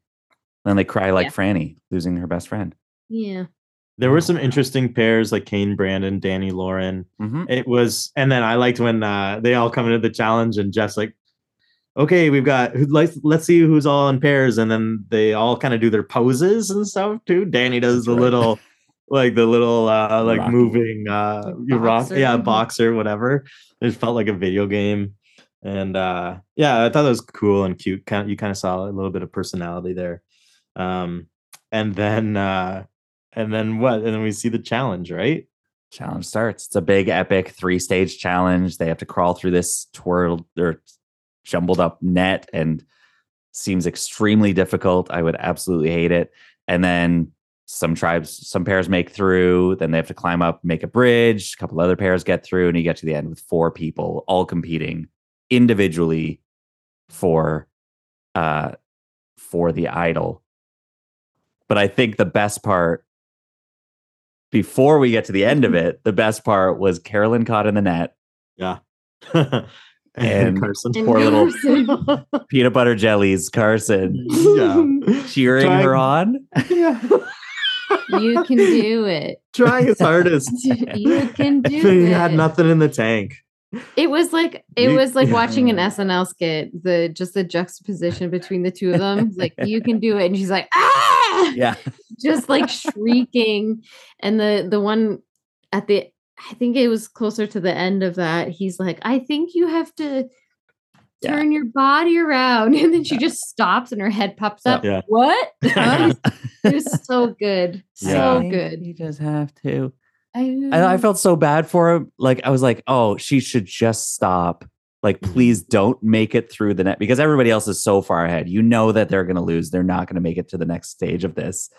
Then they cry like Yeah. Frannie losing her best friend. Yeah. There were some interesting pairs like Kane Brandon, Danny Lauren. Mhm. It was, and then I liked when uh, they all come into the challenge and Jeff's like, okay, we've got, who- let's, let's see who's all in pairs. And then they all kind of do their poses and stuff too. Danny does That's the right. little, like the little, uh, like Rocky. moving, uh, you rock, yeah, boxer, whatever. It felt like a video game. And uh, yeah, I thought that was cool and cute. Kind of, you kind of saw a little bit of personality there. Um, and then, uh, and then what? And then we see the challenge, right? Challenge starts. It's a big, epic three stage challenge. They have to crawl through this twirled or jumbled up net and seems extremely difficult. I would absolutely hate it. And then some tribes, some pairs make through, then they have to climb up, make a bridge. A couple other pairs get through, and you get to the end with four people all competing individually for uh for the idol. But I think the best part before we get to the end of it, the best part was Carolyn caught in the net Yeah. And- Carson. And poor little- peanut butter jellies, Carson yeah. cheering Trying- her on. yeah. you can do it. Trying his hardest. You can do it. he had nothing in the tank. It was like it You- was like watching an Yeah. SNL skit. The just the juxtaposition between the two of them. Like you can do it, and she's like ah, Yeah. just like shrieking. And the the one at the I think it was closer to the end of that. He's like, I think you have to Yeah. turn your body around, and then she just stops, and her head pops up. Yeah. What? Huh? it was so good, so Yeah. good. You just have to. I, And I felt so bad for him. Like I was like, oh, she should just stop. Like, Mhm. please don't make it through the net because everybody else is so far ahead. You know that they're going to lose. They're not going to make it to the next stage of this.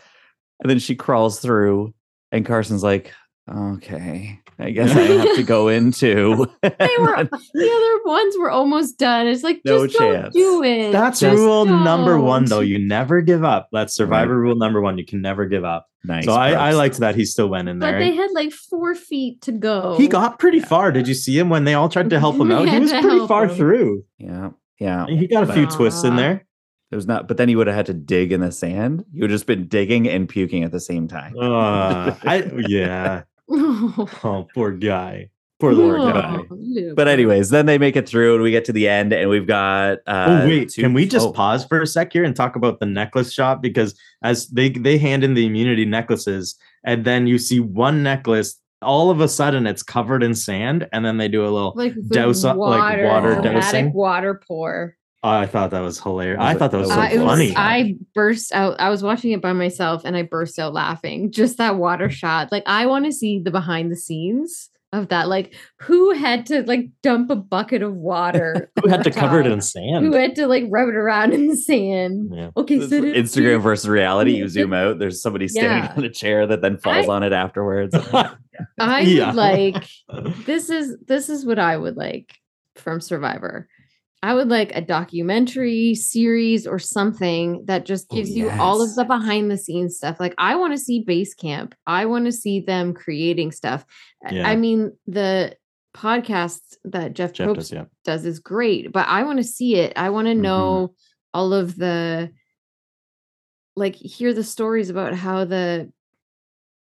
And then she crawls through, and Carson's like, okay, I guess I have to go into. they were the other ones were almost done. It's like No just don't chance. do it. That's Just rule number one, though. You never give up. That's survivor rule number one. You can never give up. nice. so I, I liked that he still went in there. But they had like four feet to go. he got pretty far. Did you see him when they all tried to help him out? He was pretty far him. through. Yeah. Yeah. He got a few Wow. twists in there. It was not, but then he would have had to dig in the sand. You would have just been digging and puking at the same time. Uh, I yeah. Oh, Oh, poor guy. Poor little Poor guy. little But anyways, then they make it through and we get to the end and we've got uh oh wait, two- can we just oh, pause for a sec here and talk about the necklace shop because as they they hand in the immunity necklaces and then you see one necklace all of a sudden it's covered in sand and then they do a little like douse up- like water dramatic dousing? water pour. I thought that was hilarious. I thought that was so Uh, it was- funny. I burst out. I was watching it by myself and I burst out laughing. Just that water shot. Like I want to see the behind the scenes of that. Like who had to like dump a bucket of water? Who had to over cover it in sand? Who had to like rub it around in the sand? yeah. Okay, so is Instagram versus reality. You zoom out, there's somebody standing Yeah. on a chair that then falls I- on it afterwards. I Yeah. would like this is this is what I would like from Survivor. I would like a documentary series or something that just Oh, gives you all of the behind the scenes stuff. Like I want to see base camp. I want to see them creating stuff. I- Yeah. I mean, the podcast that Jeff, Jeff does, yeah. does is great, but I want to see it. I want to Mhm. know all of the like hear the stories about how the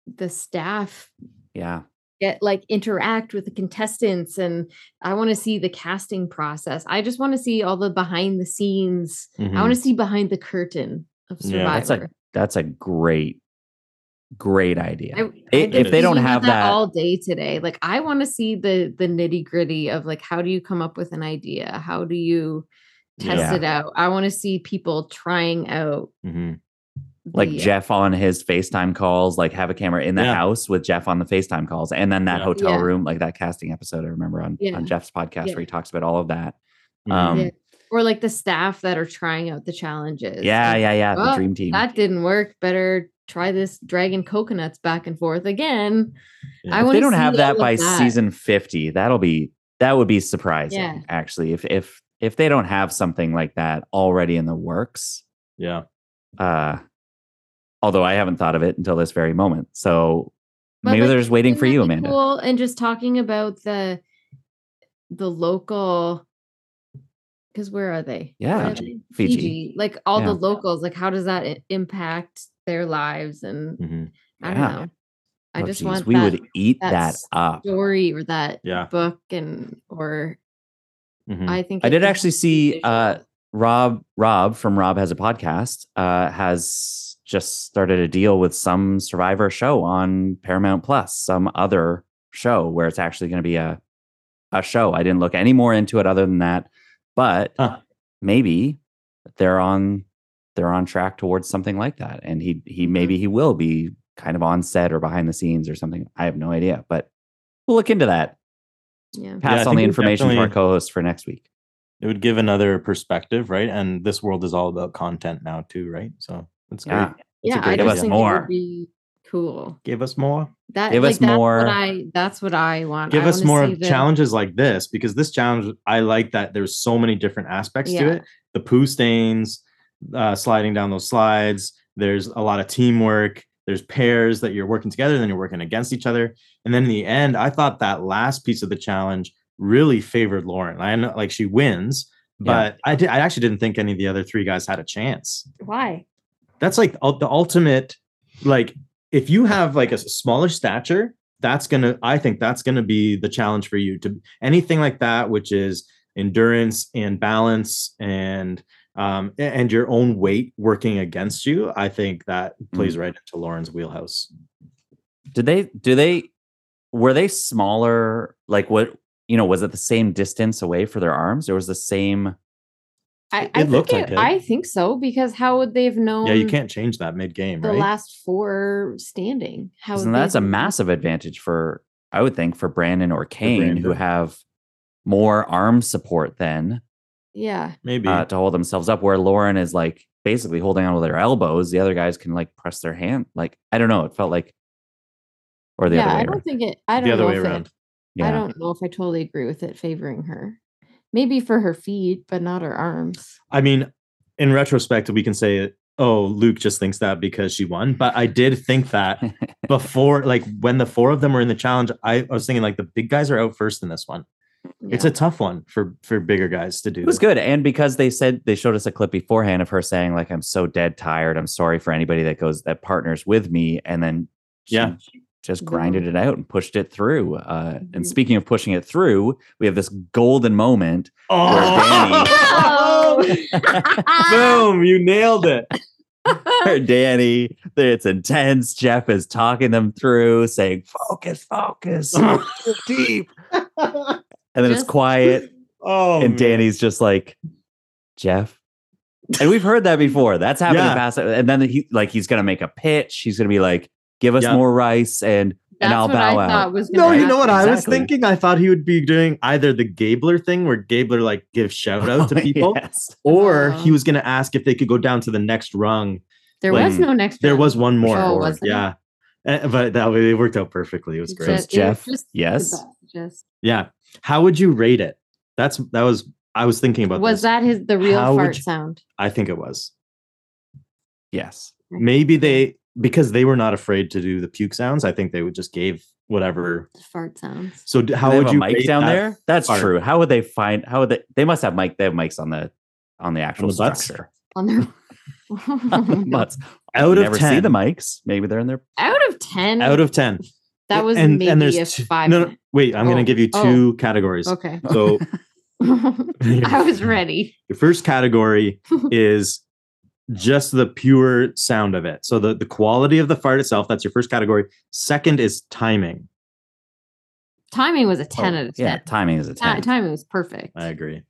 the staff yeah. Get like interact with the contestants and I want to see the casting process. I just want to see all the behind the scenes. I want to see behind the curtain of Mm-hmm. Yeah, Survivor. that's That's a great, great idea. I- I if they don't have about that- all day today, like I want to see the the nitty gritty of like how do you come up with an idea? How do you test Yeah. it out? I want to see people trying out Mhm. Like the, Jeff on his FaceTime calls, like have a camera in the Yeah. house with Jeff on the FaceTime calls, and then that Yeah. hotel Yeah. room, like that casting episode I remember on, Yeah. on Jeff's podcast Yeah. where he talks about all of that. Mhm. Um, Yeah. or like the staff that are trying out the challenges. yeah, Like, yeah, yeah. The dream team. That didn't work. Better try this dragging coconuts back and forth again. Yeah. I if want they don't have that by that. season 50, that'll be that would be surprising, Yeah. actually. If if if they don't have something like that already in the works, Yeah. uh although I haven't thought of it until this very moment. So But, maybe like, they're just waiting for you, Amanda. cool? And just talking about the the local because where are they? Yeah, are Fiji. they? Fiji. Like all Yeah. the locals, like how does that impact their lives? And Mhm. I don't know. I Oh, just geez, want we that would eat that that up. story or that Yeah. book and or Mhm. I think I did actually see uh. Rob Rob from Rob has a podcast uh has just started a deal with some survivor show on Paramount Plus, some other show where it's actually going to be a a show. I didn't look any more into it other than that, but Huh. maybe they're on they're on track towards something like that and he he hmm. maybe he will be kind of on set or behind the scenes or something. I have no idea, but we'll look into that. yeah. Pass I on the information to our co-host for next week. It would give another perspective, right? And this world is all about content now, too, right? So that's great. Yeah. Yeah, great I Give just us think more. it would be cool. Give us more. That Give like, us that's more. What I that's what I want. Give I us more see the- challenges like this because this challenge, I like that there's so many different aspects to it. The poo stains, uh, sliding down those slides. There's a lot of teamwork. There's pairs that you're working together, then you're working against each other. And then in the end, I thought that last piece of the challenge really favored Lauren. I know like she wins, but I did I actually didn't think any of the other three guys had a chance. Why? That's like the ultimate, like if you have like a smaller stature, that's gonna, I think that's gonna be the challenge for you to anything like that, which is endurance and balance and um and your own weight working against you. I think that plays right into Lauren's wheelhouse. Did they? Do they? Were they smaller? Like what? You know, was it the same distance away for their arms, or was the same? I, I think looked it, like it. I think so because how would they have known? Yeah, you can't change that mid game, the right? last four standing. How And that's a massive advantage for, I would think, for Brandon or Kane, who have more arm support then Yeah, Maybe. uh, to hold themselves up. Where Lauren is like basically holding on with her elbows. The other guys can like press their hand. Like I don't know. It felt like, or the yeah. other way I don't around. think it. I don't the other know way around. It, Yeah. I don't know if I totally agree with it favoring her. Maybe for her feet, but not her arms. I mean, in retrospect, we can say, oh, Luke just thinks that because she won. But I did think that before, like when the four of them were in the challenge, I, I was thinking like the big guys are out first in this one. It's a tough one for for bigger guys to do. It was good. And because they said they showed us a clip beforehand of her saying, like, I'm so dead tired. I'm sorry for anybody that goes that partners with me. And then she, Yeah. she just grinded it out and pushed it through. Uh, Mhm. and speaking of pushing it through, we have this golden moment. Oh, danny boom! You nailed it. where Danny, it's intense. Jeff is talking them through, saying, Focus, focus, deep. And then it's quiet. Oh, and man. Danny's just like, Jeff. And we've heard that before. That's happened Yeah. in past. And then he like he's gonna make a pitch. He's gonna be like, give us Yeah. more rice and That's and I'll what bow I out. thought was. No, gonna you know what happen. I was thinking? I thought he would be doing either the Gabler thing where Gabler like gives shout out to people, yes. or he Oh. was going to ask if they could go down to the next rung. There like, was no next. There round. was one more. Oh, was there? yeah. Eh, But that it worked out perfectly. It was It's great. So just- Jeff, was just yes. Just Yeah. How would you rate it? That's that was I was thinking about was this. that his the real How fart you- sound? I think it was. Yes. Maybe they because they were not afraid to do the puke sounds. I think they would just gave whatever. Fart sounds. So how How would you a mic down that there? That's fart? true. How would they find how would they they must have mic they have mics on the on the actual the structure. on their Butts. Out You of never 10. see the mics. Maybe they're in there. out of ten. Out of ten. that was and, maybe and there's a two- five. No, no, wait. I'm going Oh, to give you oh. two categories. Okay, So I was ready. Your first category is just the pure sound of it. So the the quality of the fart itself. That's your first category. Second is timing. Timing was a ten Oh, out of ten. yeah, timing is a Ti- 10. timing was perfect. I agree.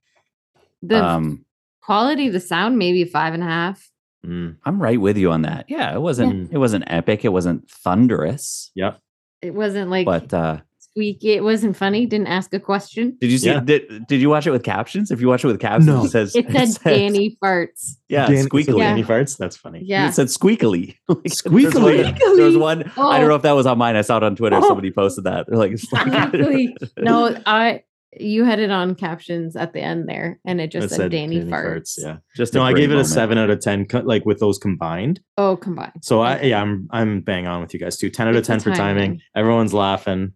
The um quality of the sound maybe a five and a half. Mm, I'm right with you on that. Yeah, it wasn't it wasn't epic, it wasn't thunderous, yep. It wasn't like but uh squeaky. It wasn't funny. Didn't ask a question. did you see Yeah. did, did you watch it with captions? If you watch it with captions, No. it says It said says- Danny farts. Yeah, Dan- squeakily. Yeah. Danny farts. That's funny. Yeah. It said squeakily. Like, Squeakily. There was one, there was one- I Oh. don't know oh. if that was on mine. I saw it on Twitter. Oh. Somebody posted that. They're like, it's Squeakily. no, I you had it on captions at the end there, and it just It said, Danny, farts. Yeah. just No, I gave it a seven out of ten, co- like with those combined. Oh, combined. So I, yeah, I'm I'm bang on with you guys too. Ten out of ten for timing. timing. Everyone's laughing.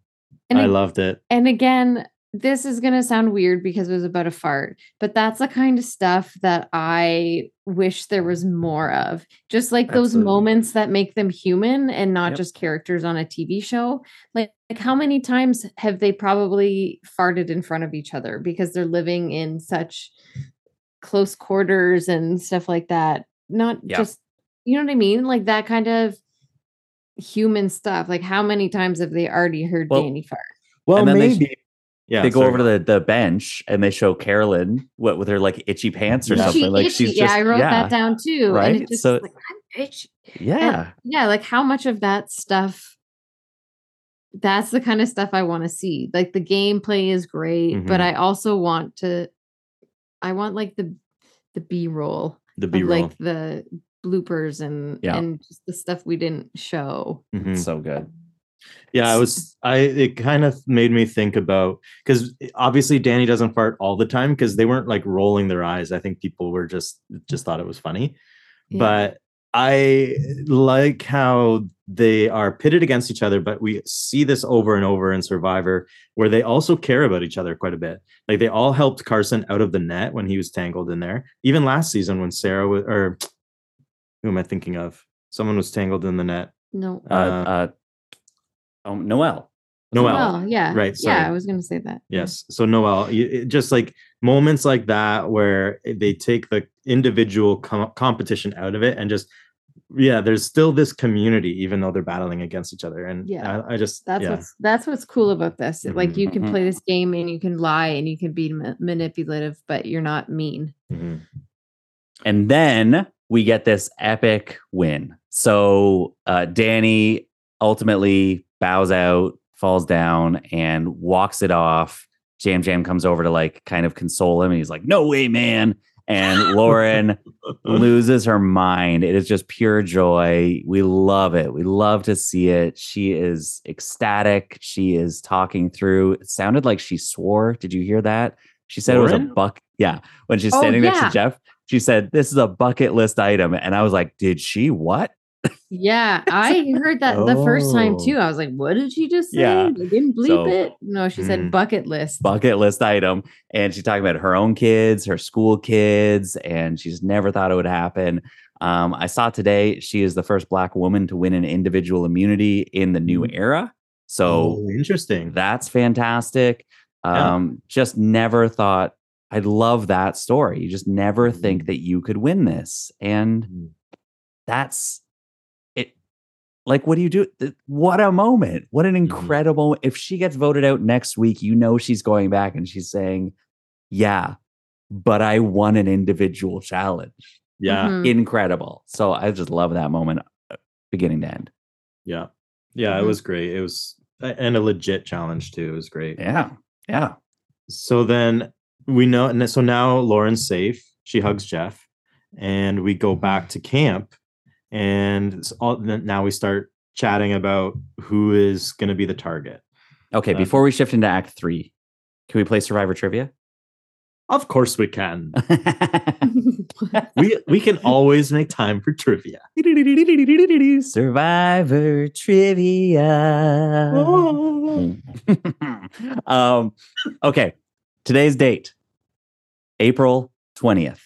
And I loved it. And again, this is going to sound weird because it was about a fart, but that's the kind of stuff that I wish there was more of. Just like those moments that make them human and not Yep. just characters on a TV show. Like, like how many times have they probably farted in front of each other because they're living in such close quarters and stuff like that? Not Yeah. just, you know what I mean? Like that kind of human stuff. Like how many times have they already heard Well, Danny fart? Well, And then they- maybe. yeah. they go sorry. over to the, the bench and they show Carolyn what with her like itchy pants or Yeah. something. Itchy, like itchy. she's yeah, just I wrote yeah, that down too. right? And it just So- like I'm itchy. Yeah. Yeah, like how much of that stuff that's the kind of stuff I want to see. Like the gameplay is great, but Mhm. I also want to I want like the the B roll the B roll. like the bloopers and Yeah. and just the stuff we didn't show. Mhm. So good. Yeah, I was. I it kind of made me think about because obviously Danny doesn't fart all the time because they weren't like rolling their eyes. I think people were just just thought it was funny, Yeah. but I like how they are pitted against each other. But we see this over and over in Survivor, where they also care about each other quite a bit. Like they all helped Carson out of the net when he was tangled in there. Even last season when Sarah was, or who am I thinking of? Someone was tangled in the net. No. Uh, uh, oh, Noelle. Noelle. Well, yeah. Right, Yeah. I was gonna say that. Yeah. Yes. So Noelle, y- it- just like moments like that where they take the individual com- competition out of it and just yeah, there's still this community even though they're battling against each other. And Yeah. I, I just That's yeah. what's that's what's cool about this. Like Mhm. you can Mhm. play this game and you can lie and you can be ma- manipulative, but you're not mean. Mhm. And then we get this epic win. So uh, Danny ultimately bows out, falls down, and walks it off. Yam Yam comes over to like kind of console him, and he's like, "No way, man!" And Lauren loses her mind. It is just pure joy. We love it. We love to see it. She is ecstatic. She is talking through. It sounded like she swore. Did you hear that? She said it was a buck. Yeah. When she's Oh, standing next to Jeff, she said, This is a bucket list item. And I was like, Did she what? Yeah, I heard that the first time Oh. too. I was like, "What did she just say? Yeah. They didn't bleep So- it." No, she said Mm. bucket list. Bucket list item. And she's talking about her own kids, her school kids, and she's never thought it would happen. Um, I saw today she is the first black woman to win an individual immunity in the new Mhm. era. So Oh, interesting. That's fantastic. Yeah. Um, just never thought I love that story. You just never Mhm. think that you could win this. And Mhm. that's it. Like, what do you do? What a moment. What an Mhm. incredible. If she gets voted out next week, you know she's going back and she's saying, Yeah, but I won an individual challenge. yeah. Mhm. Incredible. So I just love that moment, uh, beginning to end. Yeah. Yeah. It Mhm. was great. It was and a legit challenge too. It was great. Yeah. Yeah. So then we know, and so now Lauren's safe. She hugs Jeff, and we go back to camp, and all, now we start chatting about who is going to be the target. Okay. Uh, Before we shift into act three, can we play Survivor Trivia? Of course, we can. we we can always make time for trivia. Survivor trivia. um, okay. Today's date, April 20th,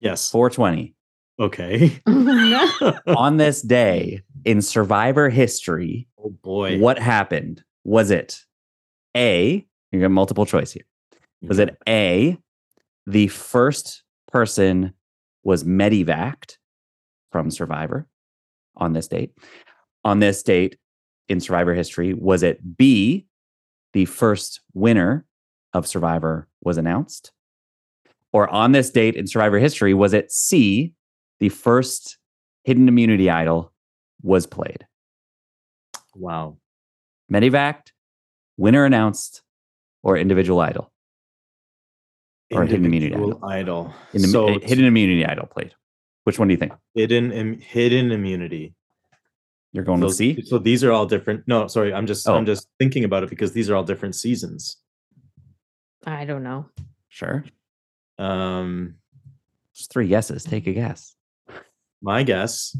Yes. 420. Okay. On this day in Survivor history, Oh boy. what happened? Was it A, you got multiple choice here. Was it A, the first person was medevaced from Survivor on this date? On this date in Survivor history, was it B, the first winner of Survivor was announced? Or on this date in Survivor history, was it C, the first hidden immunity idol was played? Wow. Medevaced, winner announced, or individual idol? Or hidden immunity Individual idol. In so uh, hidden immunity idol played. Which one do you think? hidden im- hidden immunity. You're going with Those- C? So these are all different. No, sorry, I'm just Oh. I'm just thinking about it because these are all different seasons. I don't know. Sure. Um, Just three guesses. Take a guess. my guess,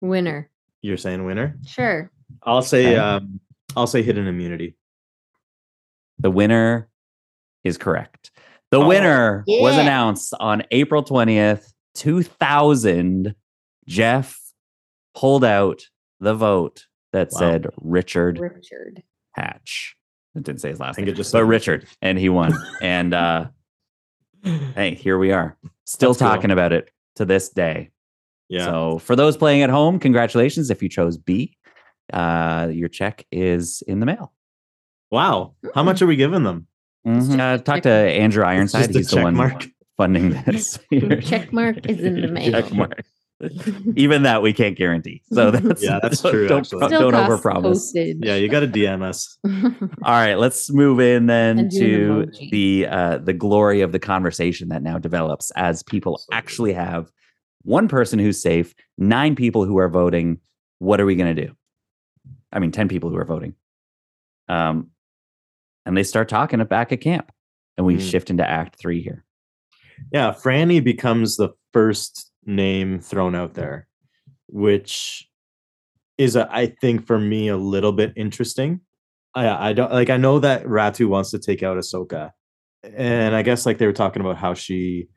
Winner. you're saying winner. Sure. I'll say Okay. um, I'll say hidden immunity. The winner is correct. The Oh, winner was announced on April 20th, 2000. Jeff pulled out the vote that Wow. said Richard Richard. Hatch. It didn't say his last think name, it just but said Richard, and he won. and uh, hey, here we are, still That's cool. talking about it to this day. Yeah. So for those playing at home, congratulations if you chose B. Uh, your check is in the mail. wow. How much are we giving them? It's just Uh, talk to Andrew Ironside. He's the one mark. funding this. Check mark is in the mail. Check mark. Even that we can't guarantee. So that's Yeah, that's don't- true, Don't, actually. Still don't overpromise. postage. Yeah, you got to DM us. All right, let's move in then to the uh, the glory of the conversation that now develops as people Absolutely. actually have one person who's safe, nine people who are voting. What are we going to do? I mean, 10 people who are voting. Um, and they start talking it back at camp, and we Mm. shift into act three here. Yeah, Frannie becomes the first name thrown out there, which is, a, I think, for me, a little bit interesting. I, I don't like. I know that Ratu wants to take out a Soka, and I guess like they were talking about how she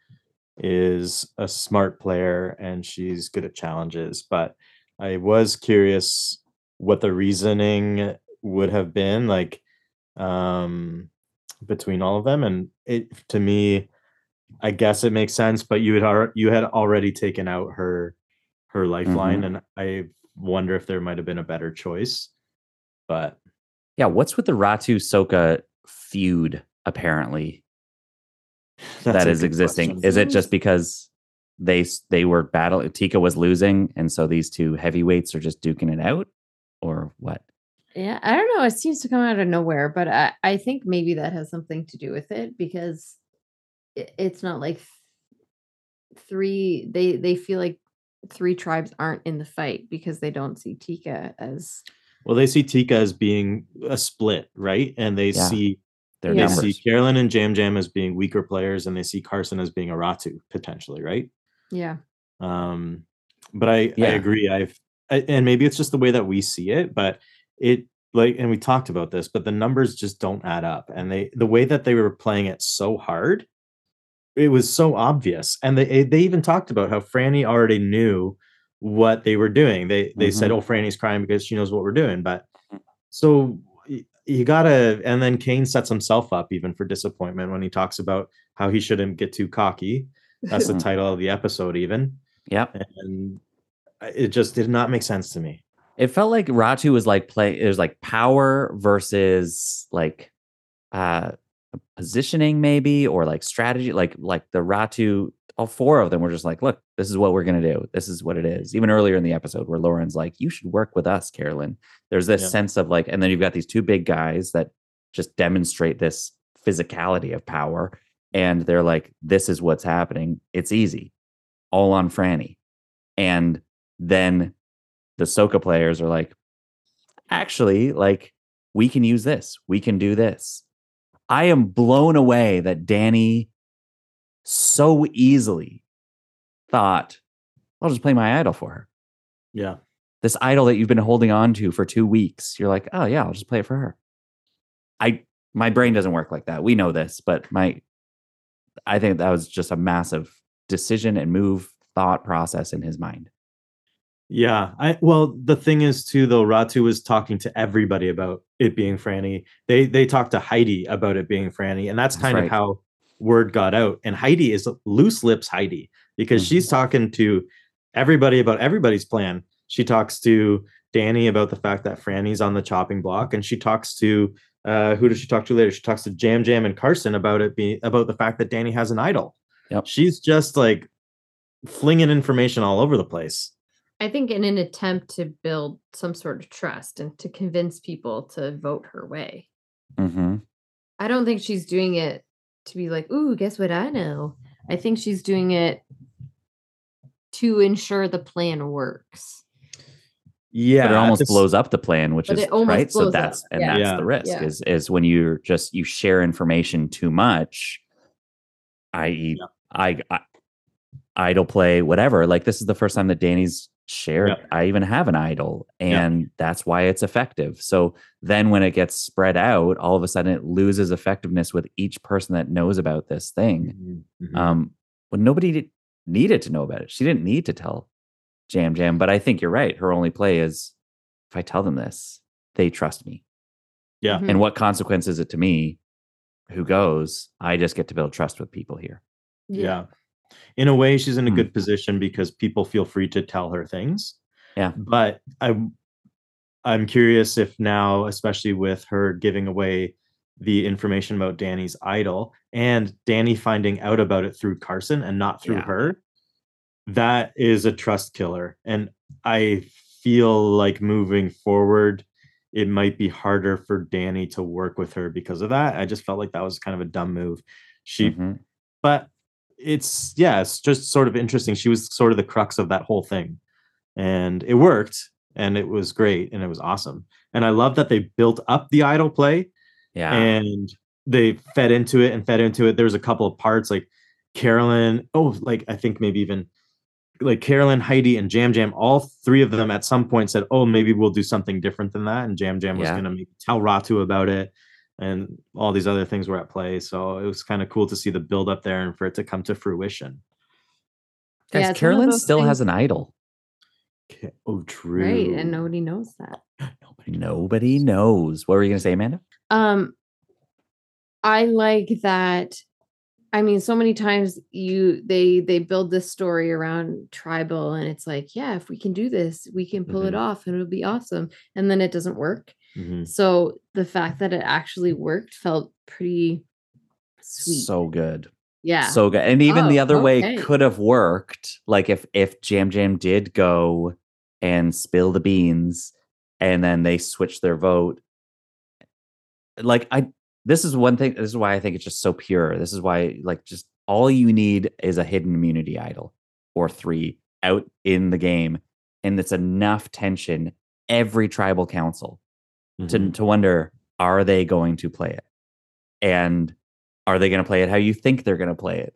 is a smart player and she's good at challenges. But I was curious what the reasoning would have been like um between all of them, and it to me I guess it makes sense, but you had already you had already taken out her her lifeline, mm-hmm. and I wonder if there might have been a better choice. But Yeah, what's with the Ratu Soka feud? Apparently, that's that a is good existing. question. Is it just because they they were battling? Tika was losing, and so these two heavyweights are just duking it out, or what? Yeah, I don't know. It seems to come out of nowhere, but I, I think maybe that has something to do with it because it, it's not like three. They they feel like three tribes aren't in the fight because they don't see Tika as Well, they see Tika as being a split, right? And they Yeah. see Their Yeah. they see numbers. Carolyn and Yam Yam as being weaker players, and they see Carson as being a Ratu potentially, right? yeah. Um, but I I agree. I've I, and maybe it's just the way that we see it, but it like and we talked about this, but the numbers just don't add up, and they the way that they were playing it so hard, it was so obvious, and they eh, they even talked about how Frannie already knew what they were doing. They they said, mm-hmm. "Oh, Frannie's crying because she knows what we're doing," but mm. so you gotta and then Kane sets himself up even for disappointment when he talks about how he shouldn't get too cocky. That's the title of the episode, even Yep. and it just did not make sense to me. It felt like Ratu was like play. It was like power versus like uh positioning, maybe, or like strategy. Like like the Ratu. All four of them were just like, "Look, this is what we're gonna do. This is what it is." Even earlier in the episode, where Lauren's like, "You should work with us, Carolyn." There's this Yeah. sense of like, and then you've got these two big guys that just demonstrate this physicality of power, and they're like, "This is what's happening. It's easy, all on Frannie," and then the Soka players are like, actually, like, we can use this. We can do this. I am blown away that Danny so easily thought, I'll just play my idol for her. Yeah. This idol that you've been holding on to for two weeks. You're like, oh yeah, I'll just play it for her. I my brain doesn't work like that. We know this, but my I think that was just a massive decision and move thought process in his mind. Yeah. I well, the thing is too though, Ratu was talking to everybody about it being Frannie. They they talked to Heidi about it being Frannie, and that's That's kind right. of how word got out. And Heidi is loose lips Heidi because Mhm. she's talking to everybody about everybody's plan. She talks to Danny about the fact that Frannie's on the chopping block, and she talks to uh, who does she talk to later? She talks to Yam Yam and Carson about it being about the fact that Danny has an idol. Yep. She's just like flinging information all over the place. I think in an attempt to build some sort of trust and to convince people to vote her way. Mm-hmm. I don't think she's doing it to be like, ooh, guess what I know. I think she's doing it to ensure the plan works. Yeah, but it almost blows up the plan, which is right. So that's up, and yeah. that's Yeah. the risk Yeah. is is when you're just you share information too much, i.e., I, I idol play whatever. Like this is the first time that Danny's shared. Yep. I even have an idol, Yep. and that's why it's effective. So then when it gets spread out, all of a sudden it loses effectiveness with each person that knows about this thing. Mhm, mhm. Um, when nobody did, needed to know about it. She didn't need to tell Yam Yam, but I think you're right. Her only play is if I tell them this, they trust me. Yeah. Mhm. And what consequence is it to me who goes? I just get to build trust with people here. yeah. In a way, she's in a Hmm. good position because people feel free to tell her things. Yeah. But I, I'm curious if now, especially with her giving away the information about Danny's idol and Danny finding out about it through Carson and not through Yeah. her, that is a trust killer. And I feel like moving forward, it might be harder for Danny to work with her because of that. I just felt like that was kind of a dumb move. She Mhm. but it's yeah, it's just sort of interesting. She was sort of the crux of that whole thing, and it worked, and it was great, and it was awesome. And I love that they built up the idol play, Yeah. and they fed into it and fed into it. There was a couple of parts like Carolyn. Oh, like I think maybe even like Carolyn, Heidi, and Yam Yam. All three of them at some point said, "Oh, maybe we'll do something different than that." And Yam Yam was Yeah. going to maybe tell Ratu about it, and all these other things were at play. So it was kind of cool to see the build up there and for it to come to fruition. Guys, Yeah, it's Carolyn those still has an idol. Okay. Oh, true. Right. And nobody knows that. Nobody, nobody knows. What were you going to say, Amanda? Um I like that I mean so many times you they they build this story around tribal and it's like, yeah, if we can do this, we can pull it Mhm. off and it'll be awesome. And then it doesn't work. Mhm. So the fact that it actually worked felt pretty sweet. So good. yeah. So good. And even the Oh, other way could have worked. Like if if Yam Yam did go and spill the beans and then they switch their vote. Like I this is one thing. This is why I think it's just so pure. This is why like just all you need is a hidden immunity idol or three out in the game. And it's enough tension every tribal council to Mhm. to wonder are they going to play it and are they going to play it how you think they're going to play it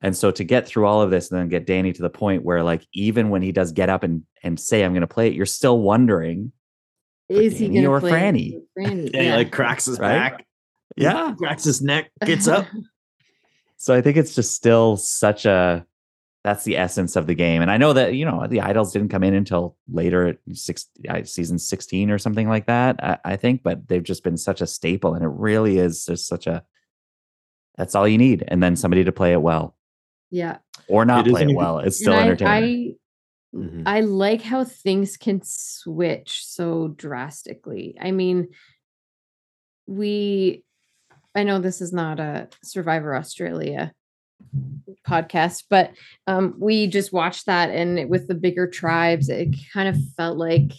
and so to get through all of this and then get danny to the point where like even when he does get up and and say i'm going to play it you're still wondering Is he gonna or play Frannie? with Frannie? Yeah, he like cracks his Right? back. Yeah. cracks his neck, gets up. so i think it's just still such a that's the essence of the game and i know that you know the idols didn't come in until later at six season 16 or something like that I, I think but they've just been such a staple and it really is just such a that's all you need and then somebody to play it well yeah. or not It play it even- well it's still And I- entertaining I, Mhm. I like how things can switch so drastically. I mean, we, I know this is not a Survivor Australia podcast, but um, we just watched that, and it- with the bigger tribes, it kind of felt like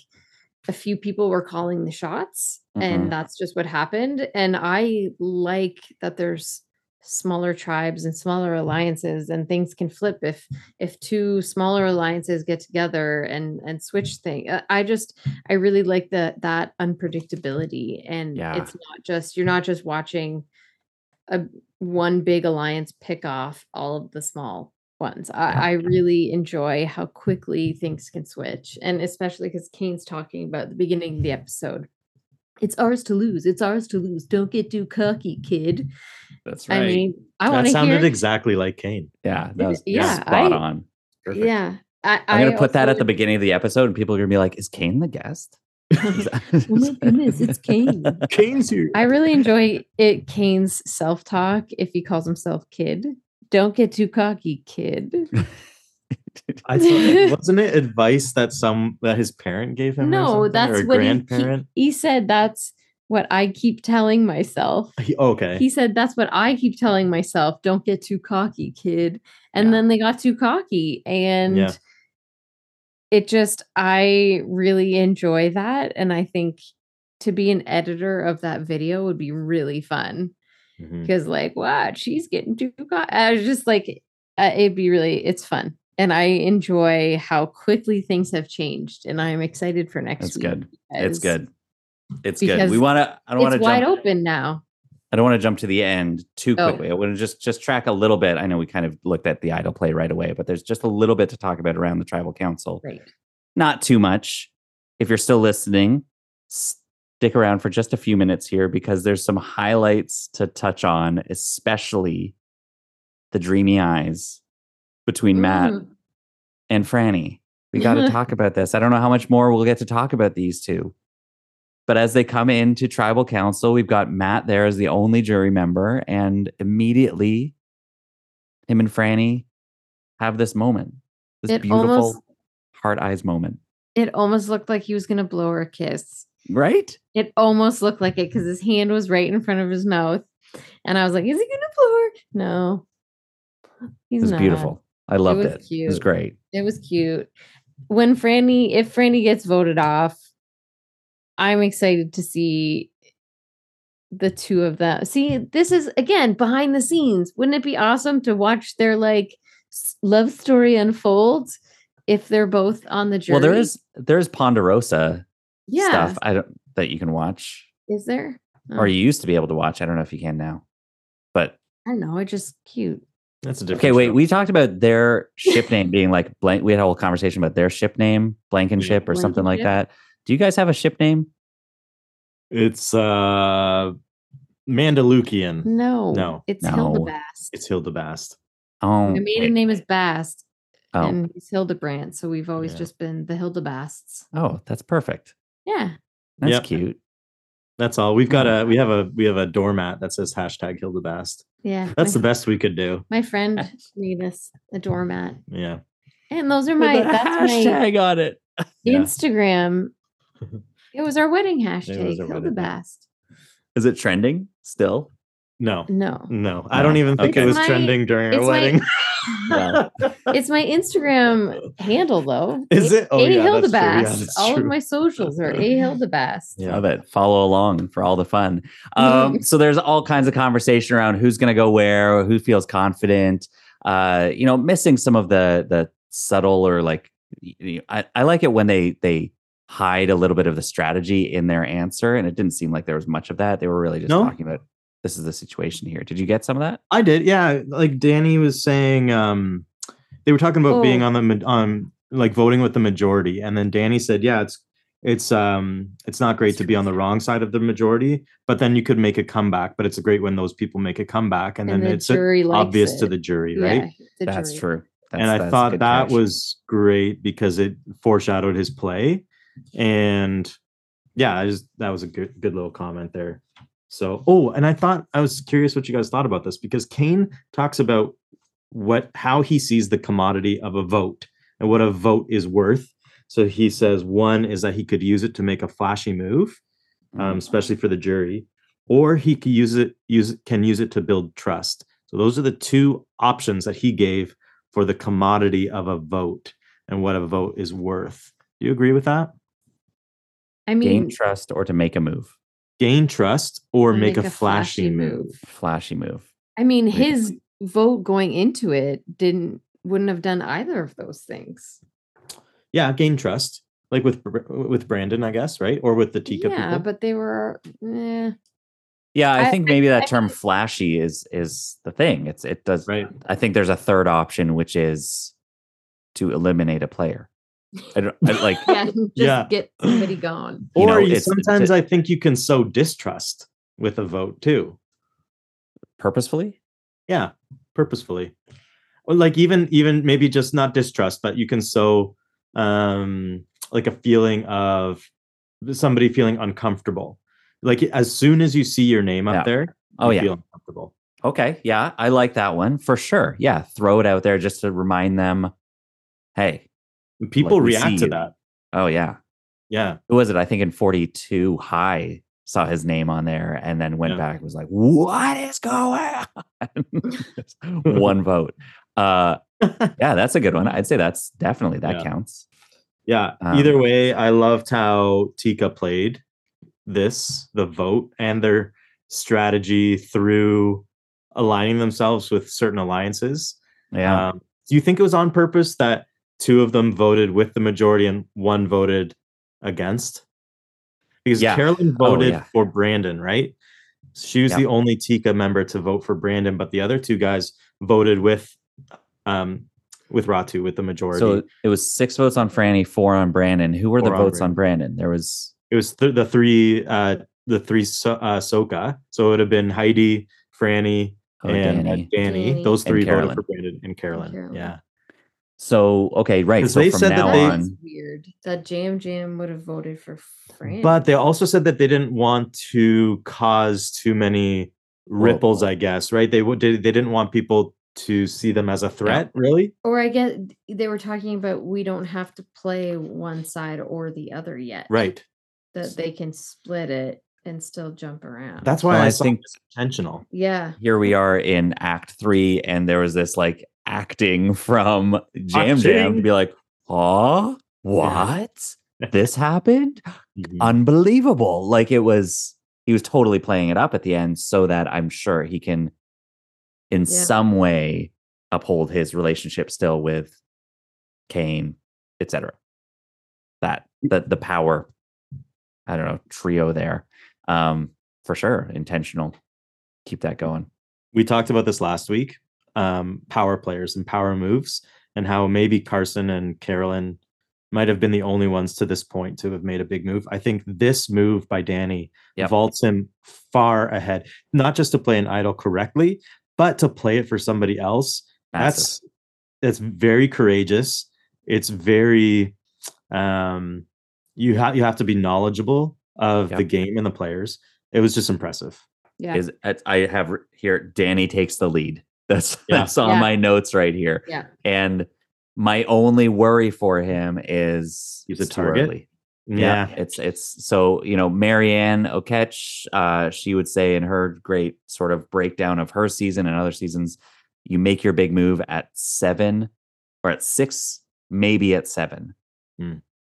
a few people were calling the shots, Mhm. and that's just what happened. And I like that there's smaller tribes and smaller alliances and things can flip if if two smaller alliances get together and and switch thing uh, i just i really like the that unpredictability and Yeah. it's not just you're not just watching a one big alliance pick off all of the small ones i, Yeah. I really enjoy how quickly things can switch and especially because kane's talking about the beginning of the episode it's ours to lose it's ours to lose don't get too cocky kid that's right. i mean i that want to sounded hear exactly like Kane. yeah that was yeah, spot I- on Perfect. yeah I, i'm gonna I put that at the beginning of the episode and people are gonna be like is kane the guest Is that- oh my goodness it's kane Kane's here. I really enjoy it. Kane's self talk. If he calls himself kid, don't get too cocky, kid. I thought wasn't it advice that some that his parent gave him? no, something, that's or a what grandparent. he, he said. That's what I keep telling myself. He- oh, okay. He said that's what I keep telling myself. Don't get too cocky, kid. And Yeah. then they got too cocky, and Yeah. It just I really enjoy that, and I think to be an editor of that video would be really fun. Because like what she's getting too co- i was just like uh, it'd be really it's fun and i enjoy how quickly things have changed and i'm excited for next That's week good. it's good it's good we want to i don't want it's to wide jump open now I don't want to jump to the end too Oh. quickly. I want to just just track a little bit. I know we kind of looked at the idol play right away, but there's just a little bit to talk about around the tribal council. right Not too much. If you're still listening, stick around for just a few minutes here because there's some highlights to touch on, especially the dreamy eyes between Matt Mm. and Frannie. We got to talk about this. I don't know how much more we'll get to talk about these two. But as they come into tribal council, we've got Matt there as the only jury member, and immediately him and Frannie have this moment, this It beautiful almost- heart eyes moment, it almost looked like he was gonna blow her a kiss right? it almost looked like it because his hand was right in front of his mouth and i was like is he gonna blow her no he's It was not. beautiful. I loved was it. It was great. It was cute. When Frannie, if Frannie gets voted off, I'm excited to see the two of them. See, this is again behind the scenes. Wouldn't it be awesome to watch their like love story unfold if they're both on the jury? Well, there is there's Ponderosa yeah. stuff I don't that you can watch, Is there? or Oh, you used to be able to watch. I don't know if you can now, but I don't know. It's just cute. That's a different. okay. Wait, show. we talked about their ship name being like blank. We had a whole conversation about their ship name, Blankenship, or something like that. Do you guys have a ship name? It's uh Mandalukian. No, No. it's No. Hildebast. It's Hildebast. Oh, My maiden wait. name is Bast, Oh, and he's Hildebrandt. So we've always Yeah. just been the Hildebasts. oh, that's perfect. Yeah. That's Yep. cute. That's all. We've got Oh. a we have a we have a doormat that says hashtag Hildebast. Yeah. That's the my, best we could do. my friend made us a doormat. Yeah. And those are my With a that's my hashtag on it. Instagram. It was our wedding hashtag, our wedding. Hildebast. Is it trending still? No. No. No. I don't even think Okay. it was my- trending during our it's my- wedding. It's my Instagram handle though. Is it? Oh, a yeah, that's true. Hildebast. Yeah, that's All of my socials are A Hildebast. Yeah. Love it. Follow along for all the fun. Um, so there's all kinds of conversation around who's going to go where, who feels confident. Uh, you know, missing some of the the subtle or like. I like it when they they hide a little bit of the strategy in their answer, and it didn't seem like there was much of that. They were really just No? talking about this is the situation here. Did you get some of that? I did. Yeah. Like Danny was saying, um, they were talking about being Oh. on the ma- on like voting with the majority, and then Danny said, "Yeah, it's it's um it's not great to be on the wrong side of the majority, but then you could make a comeback. But it's great when those people make a comeback, and, And, then the it's jury likes obvious to the jury, right? Yeah, the That's jury. true. That's, and I that's thought that catch. was great because it foreshadowed his play, and yeah, I just that was a good good little comment there. So, oh, and I thought I was curious what you guys thought about this because Kane talks about what how he sees the commodity of a vote and what a vote is worth. So he says one is that he could use it to make a flashy move, um, especially for the jury, or he could use it use can use it to build trust. So those are the two options that he gave for the commodity of a vote and what a vote is worth. Do you agree with that? I mean, gain trust or to make a move, Gain trust or make, a, flashy, move. flashy move. I mean, Make a his vote going into it didn't wouldn't have done either of those things. Yeah, gain trust, like with with Brandon, I guess, right? Or with the Tika yeah, people. but they were. Eh. Yeah, I, I- think maybe that I term mean- flashy is is the thing. It's it does. right. I think there's a third option, which is to eliminate a player. I don't I, like. Yeah, just Yeah. get somebody gone. You Or know, you- it's- sometimes to- I think you can sow distrust with a vote too. purposefully. Yeah, purposefully. Or like even even maybe just not distrust, but you can sow um like a feeling of somebody feeling uncomfortable. Like as soon as you see your name up Yeah. there, Oh you yeah. feel uncomfortable. Okay. Yeah, I like that one for sure. Yeah, throw it out there just to remind them. Hey. And People see react to that. Oh yeah. Yeah. Who was it? I think in 42 Hai saw his name on there and then went Yeah. back and was like, what is going on? one vote. Uh yeah, that's a good one. I'd say that's definitely that Yeah. counts. Yeah. Um, Either way, I loved how Tika played this, the vote, and their strategy through aligning themselves with certain alliances. Yeah. Um, do you think it was on purpose that two of them voted with the majority and one voted against? Because Yeah. Carolyn Oh, voted yeah. for Brandon, right? She was Yeah. the only Tika member to vote for Brandon, but the other two guys voted with um with Ratu with the majority. so it was six votes on Frannie, four on Brandon. Who were the on votes on Brandon? There was it was th- the three uh the three so- uh Soka. So it would have been Heidi, Frannie, oh, and uh, Danny. Danny. Danny. Those And three voted Carolyn. for Brandon and Carolyn. Carolyn. Yeah. So okay, right. 'Cause So they from said that they- on, That's weird. That Yam Yam would have voted for Fran. But they also said that they didn't want to cause too many ripples, Well- I guess, right? They would they, they didn't want people to see them as a threat, really. or I guess they were talking about we don't have to play one side or the other yet. Right. That they can split it and still jump around. That's why Well, I, I think- it's intentional. yeah. here we are in Act Three, and there was this like acting from Yam Yam to be like, "Oh, what? this happened? Mhm. Unbelievable!" Like it was he was totally playing it up at the end so that I'm sure he can in Yeah. some way uphold his relationship still with Kane, etc. That the the power, I don't know, trio there. Um, for sure, intentional. Keep that going. we talked about this last week um, power players and power moves and how maybe carson and carolyn might have been the only ones to this point to have made a big move i think this move by danny Yep. vaults him far ahead not just to play an idol correctly but to play it for somebody else Massive. that's that's very courageous it's very um you have you have to be knowledgeable of the game and the players it was just impressive Yeah. is I- I have here Danny takes the lead. That's Yeah. that's on Yeah. my notes right here. Yeah. And my only worry for him is He's a it's too target? early. Yeah, it's it's so you know Marianne Oketch, uh, she would say in her great sort of breakdown of her season and other seasons, you make your big move at seven or at six, maybe at seven. Hmm.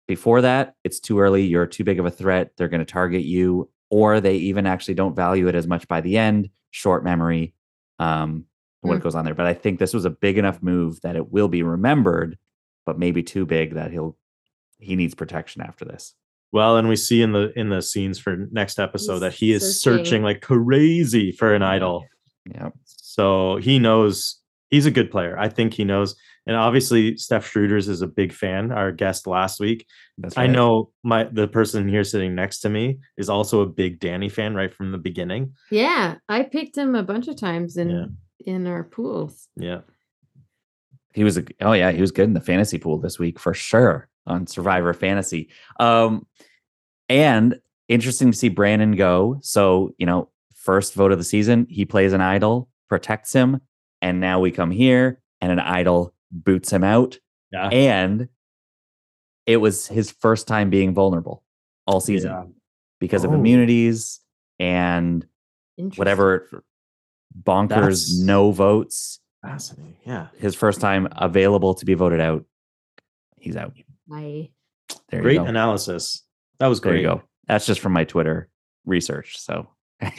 Before that, it's too early. You're too big of a threat. They're going to target you, or they even actually don't value it as much by the end. Short memory, um, what Hmm. goes on there. But I think this was a big enough move that it will be remembered, but maybe too big that he'll he needs protection after this. Well, and we see in the in the scenes for next episode He's that he is searching. searching like crazy for an idol. Yeah. So he knows he's a good player. I think he knows. And obviously, Steph Schroeders is a big fan. Our guest last week. That's I know my the person here sitting next to me is also a big Danny fan right from the beginning. Yeah. I picked him a bunch of times and Yeah. In our pools. Yeah. He was a, oh yeah, he was good in the fantasy pool this week for sure on Survivor Fantasy. Um and interesting to see Brandon go. So, you know, first vote of the season, he plays an idol, protects him, and now we come here and an idol boots him out Yeah. and it was his first time being vulnerable all season Yeah. because of Oh. immunities and whatever bonkers That's- no votes Fascinating. Yeah. his first time available to be voted out. He's out. I There Great you go. analysis. That was great. there great. you go. That's just from my Twitter research. So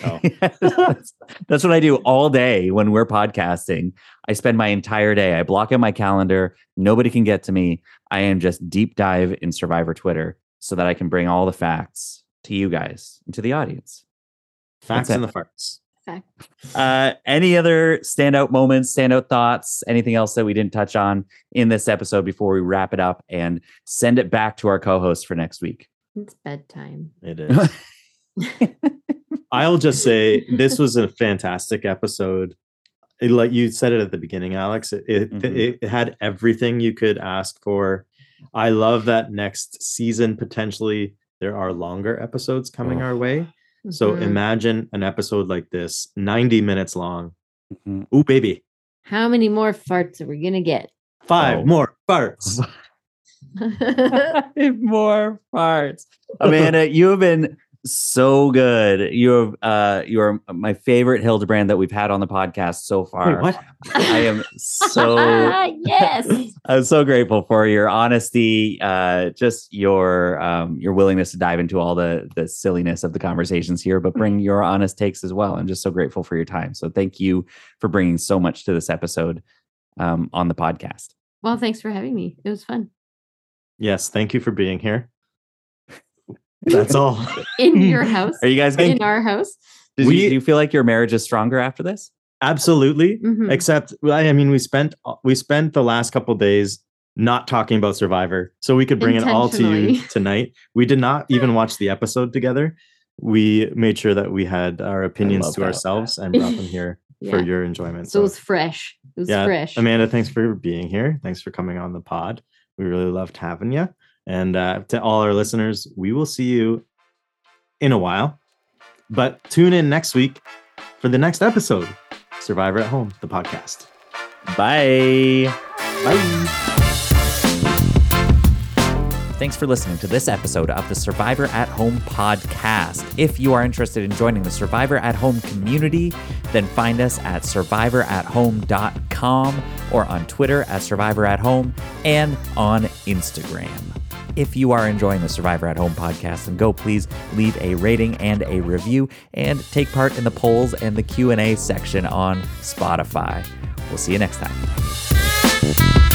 Oh. that's, that's what I do all day when we're podcasting. I spend my entire day. I block in my calendar. Nobody can get to me. I am just deep dive in Survivor Twitter so that I can bring all the facts to you guys and to the audience. Facts and the farts. Fact. Uh, any other standout moments, standout thoughts, anything else that we didn't touch on in this episode before we wrap it up and send it back to our co-host for next week? It's bedtime. It is. I'll just say this was a fantastic episode. It, like you said it at the beginning, Alex. It it, Mhm. it had everything you could ask for. I love that next season potentially there are longer episodes coming Oh. our way. So Mhm. imagine an episode like this, 90 minutes long. Mhm. Ooh, baby. how many more farts are we gonna get? Five Oh. more farts. Five more farts. Amanda, you have been so good. You have uh you are my favorite Hildebrand that we've had on the podcast so far. Wait, what? I am so yes. I'm so grateful for your honesty, uh, just your um, your willingness to dive into all the the silliness of the conversations here, but bring your honest takes as well. I'm just so grateful for your time. So thank you for bringing so much to this episode um, on the podcast. Well, thanks for having me. It was fun. Yes, thank you for being here. That's all. In your house. Are you guys? Getting, in our house. do, We- you, do you feel like your marriage is stronger after this? Absolutely. Mhm. Except, I mean, we spent we spent the last couple days not talking about Survivor, so we could bring it all to you tonight. We did not even watch the episode together. We made sure that we had our opinions love to that. ourselves and brought them here for your enjoyment. So it was fresh. It was yeah, fresh. Amanda, thanks for being here. Thanks for coming on the pod. We really loved having you. And uh, to all our listeners, we will see you in a while. But tune in next week for the next episode Survivor at Home, the podcast. Bye. Bye. Thanks for listening to this episode of the Survivor at Home podcast. If you are interested in joining the Survivor at Home community, then find us at survivorathome.com or on Twitter at Survivor at Home and on Instagram. If you are enjoying the Survivor at Home podcast, then go please leave a rating and a review and take part in the polls and the Q&A section on Spotify. We'll see you next time.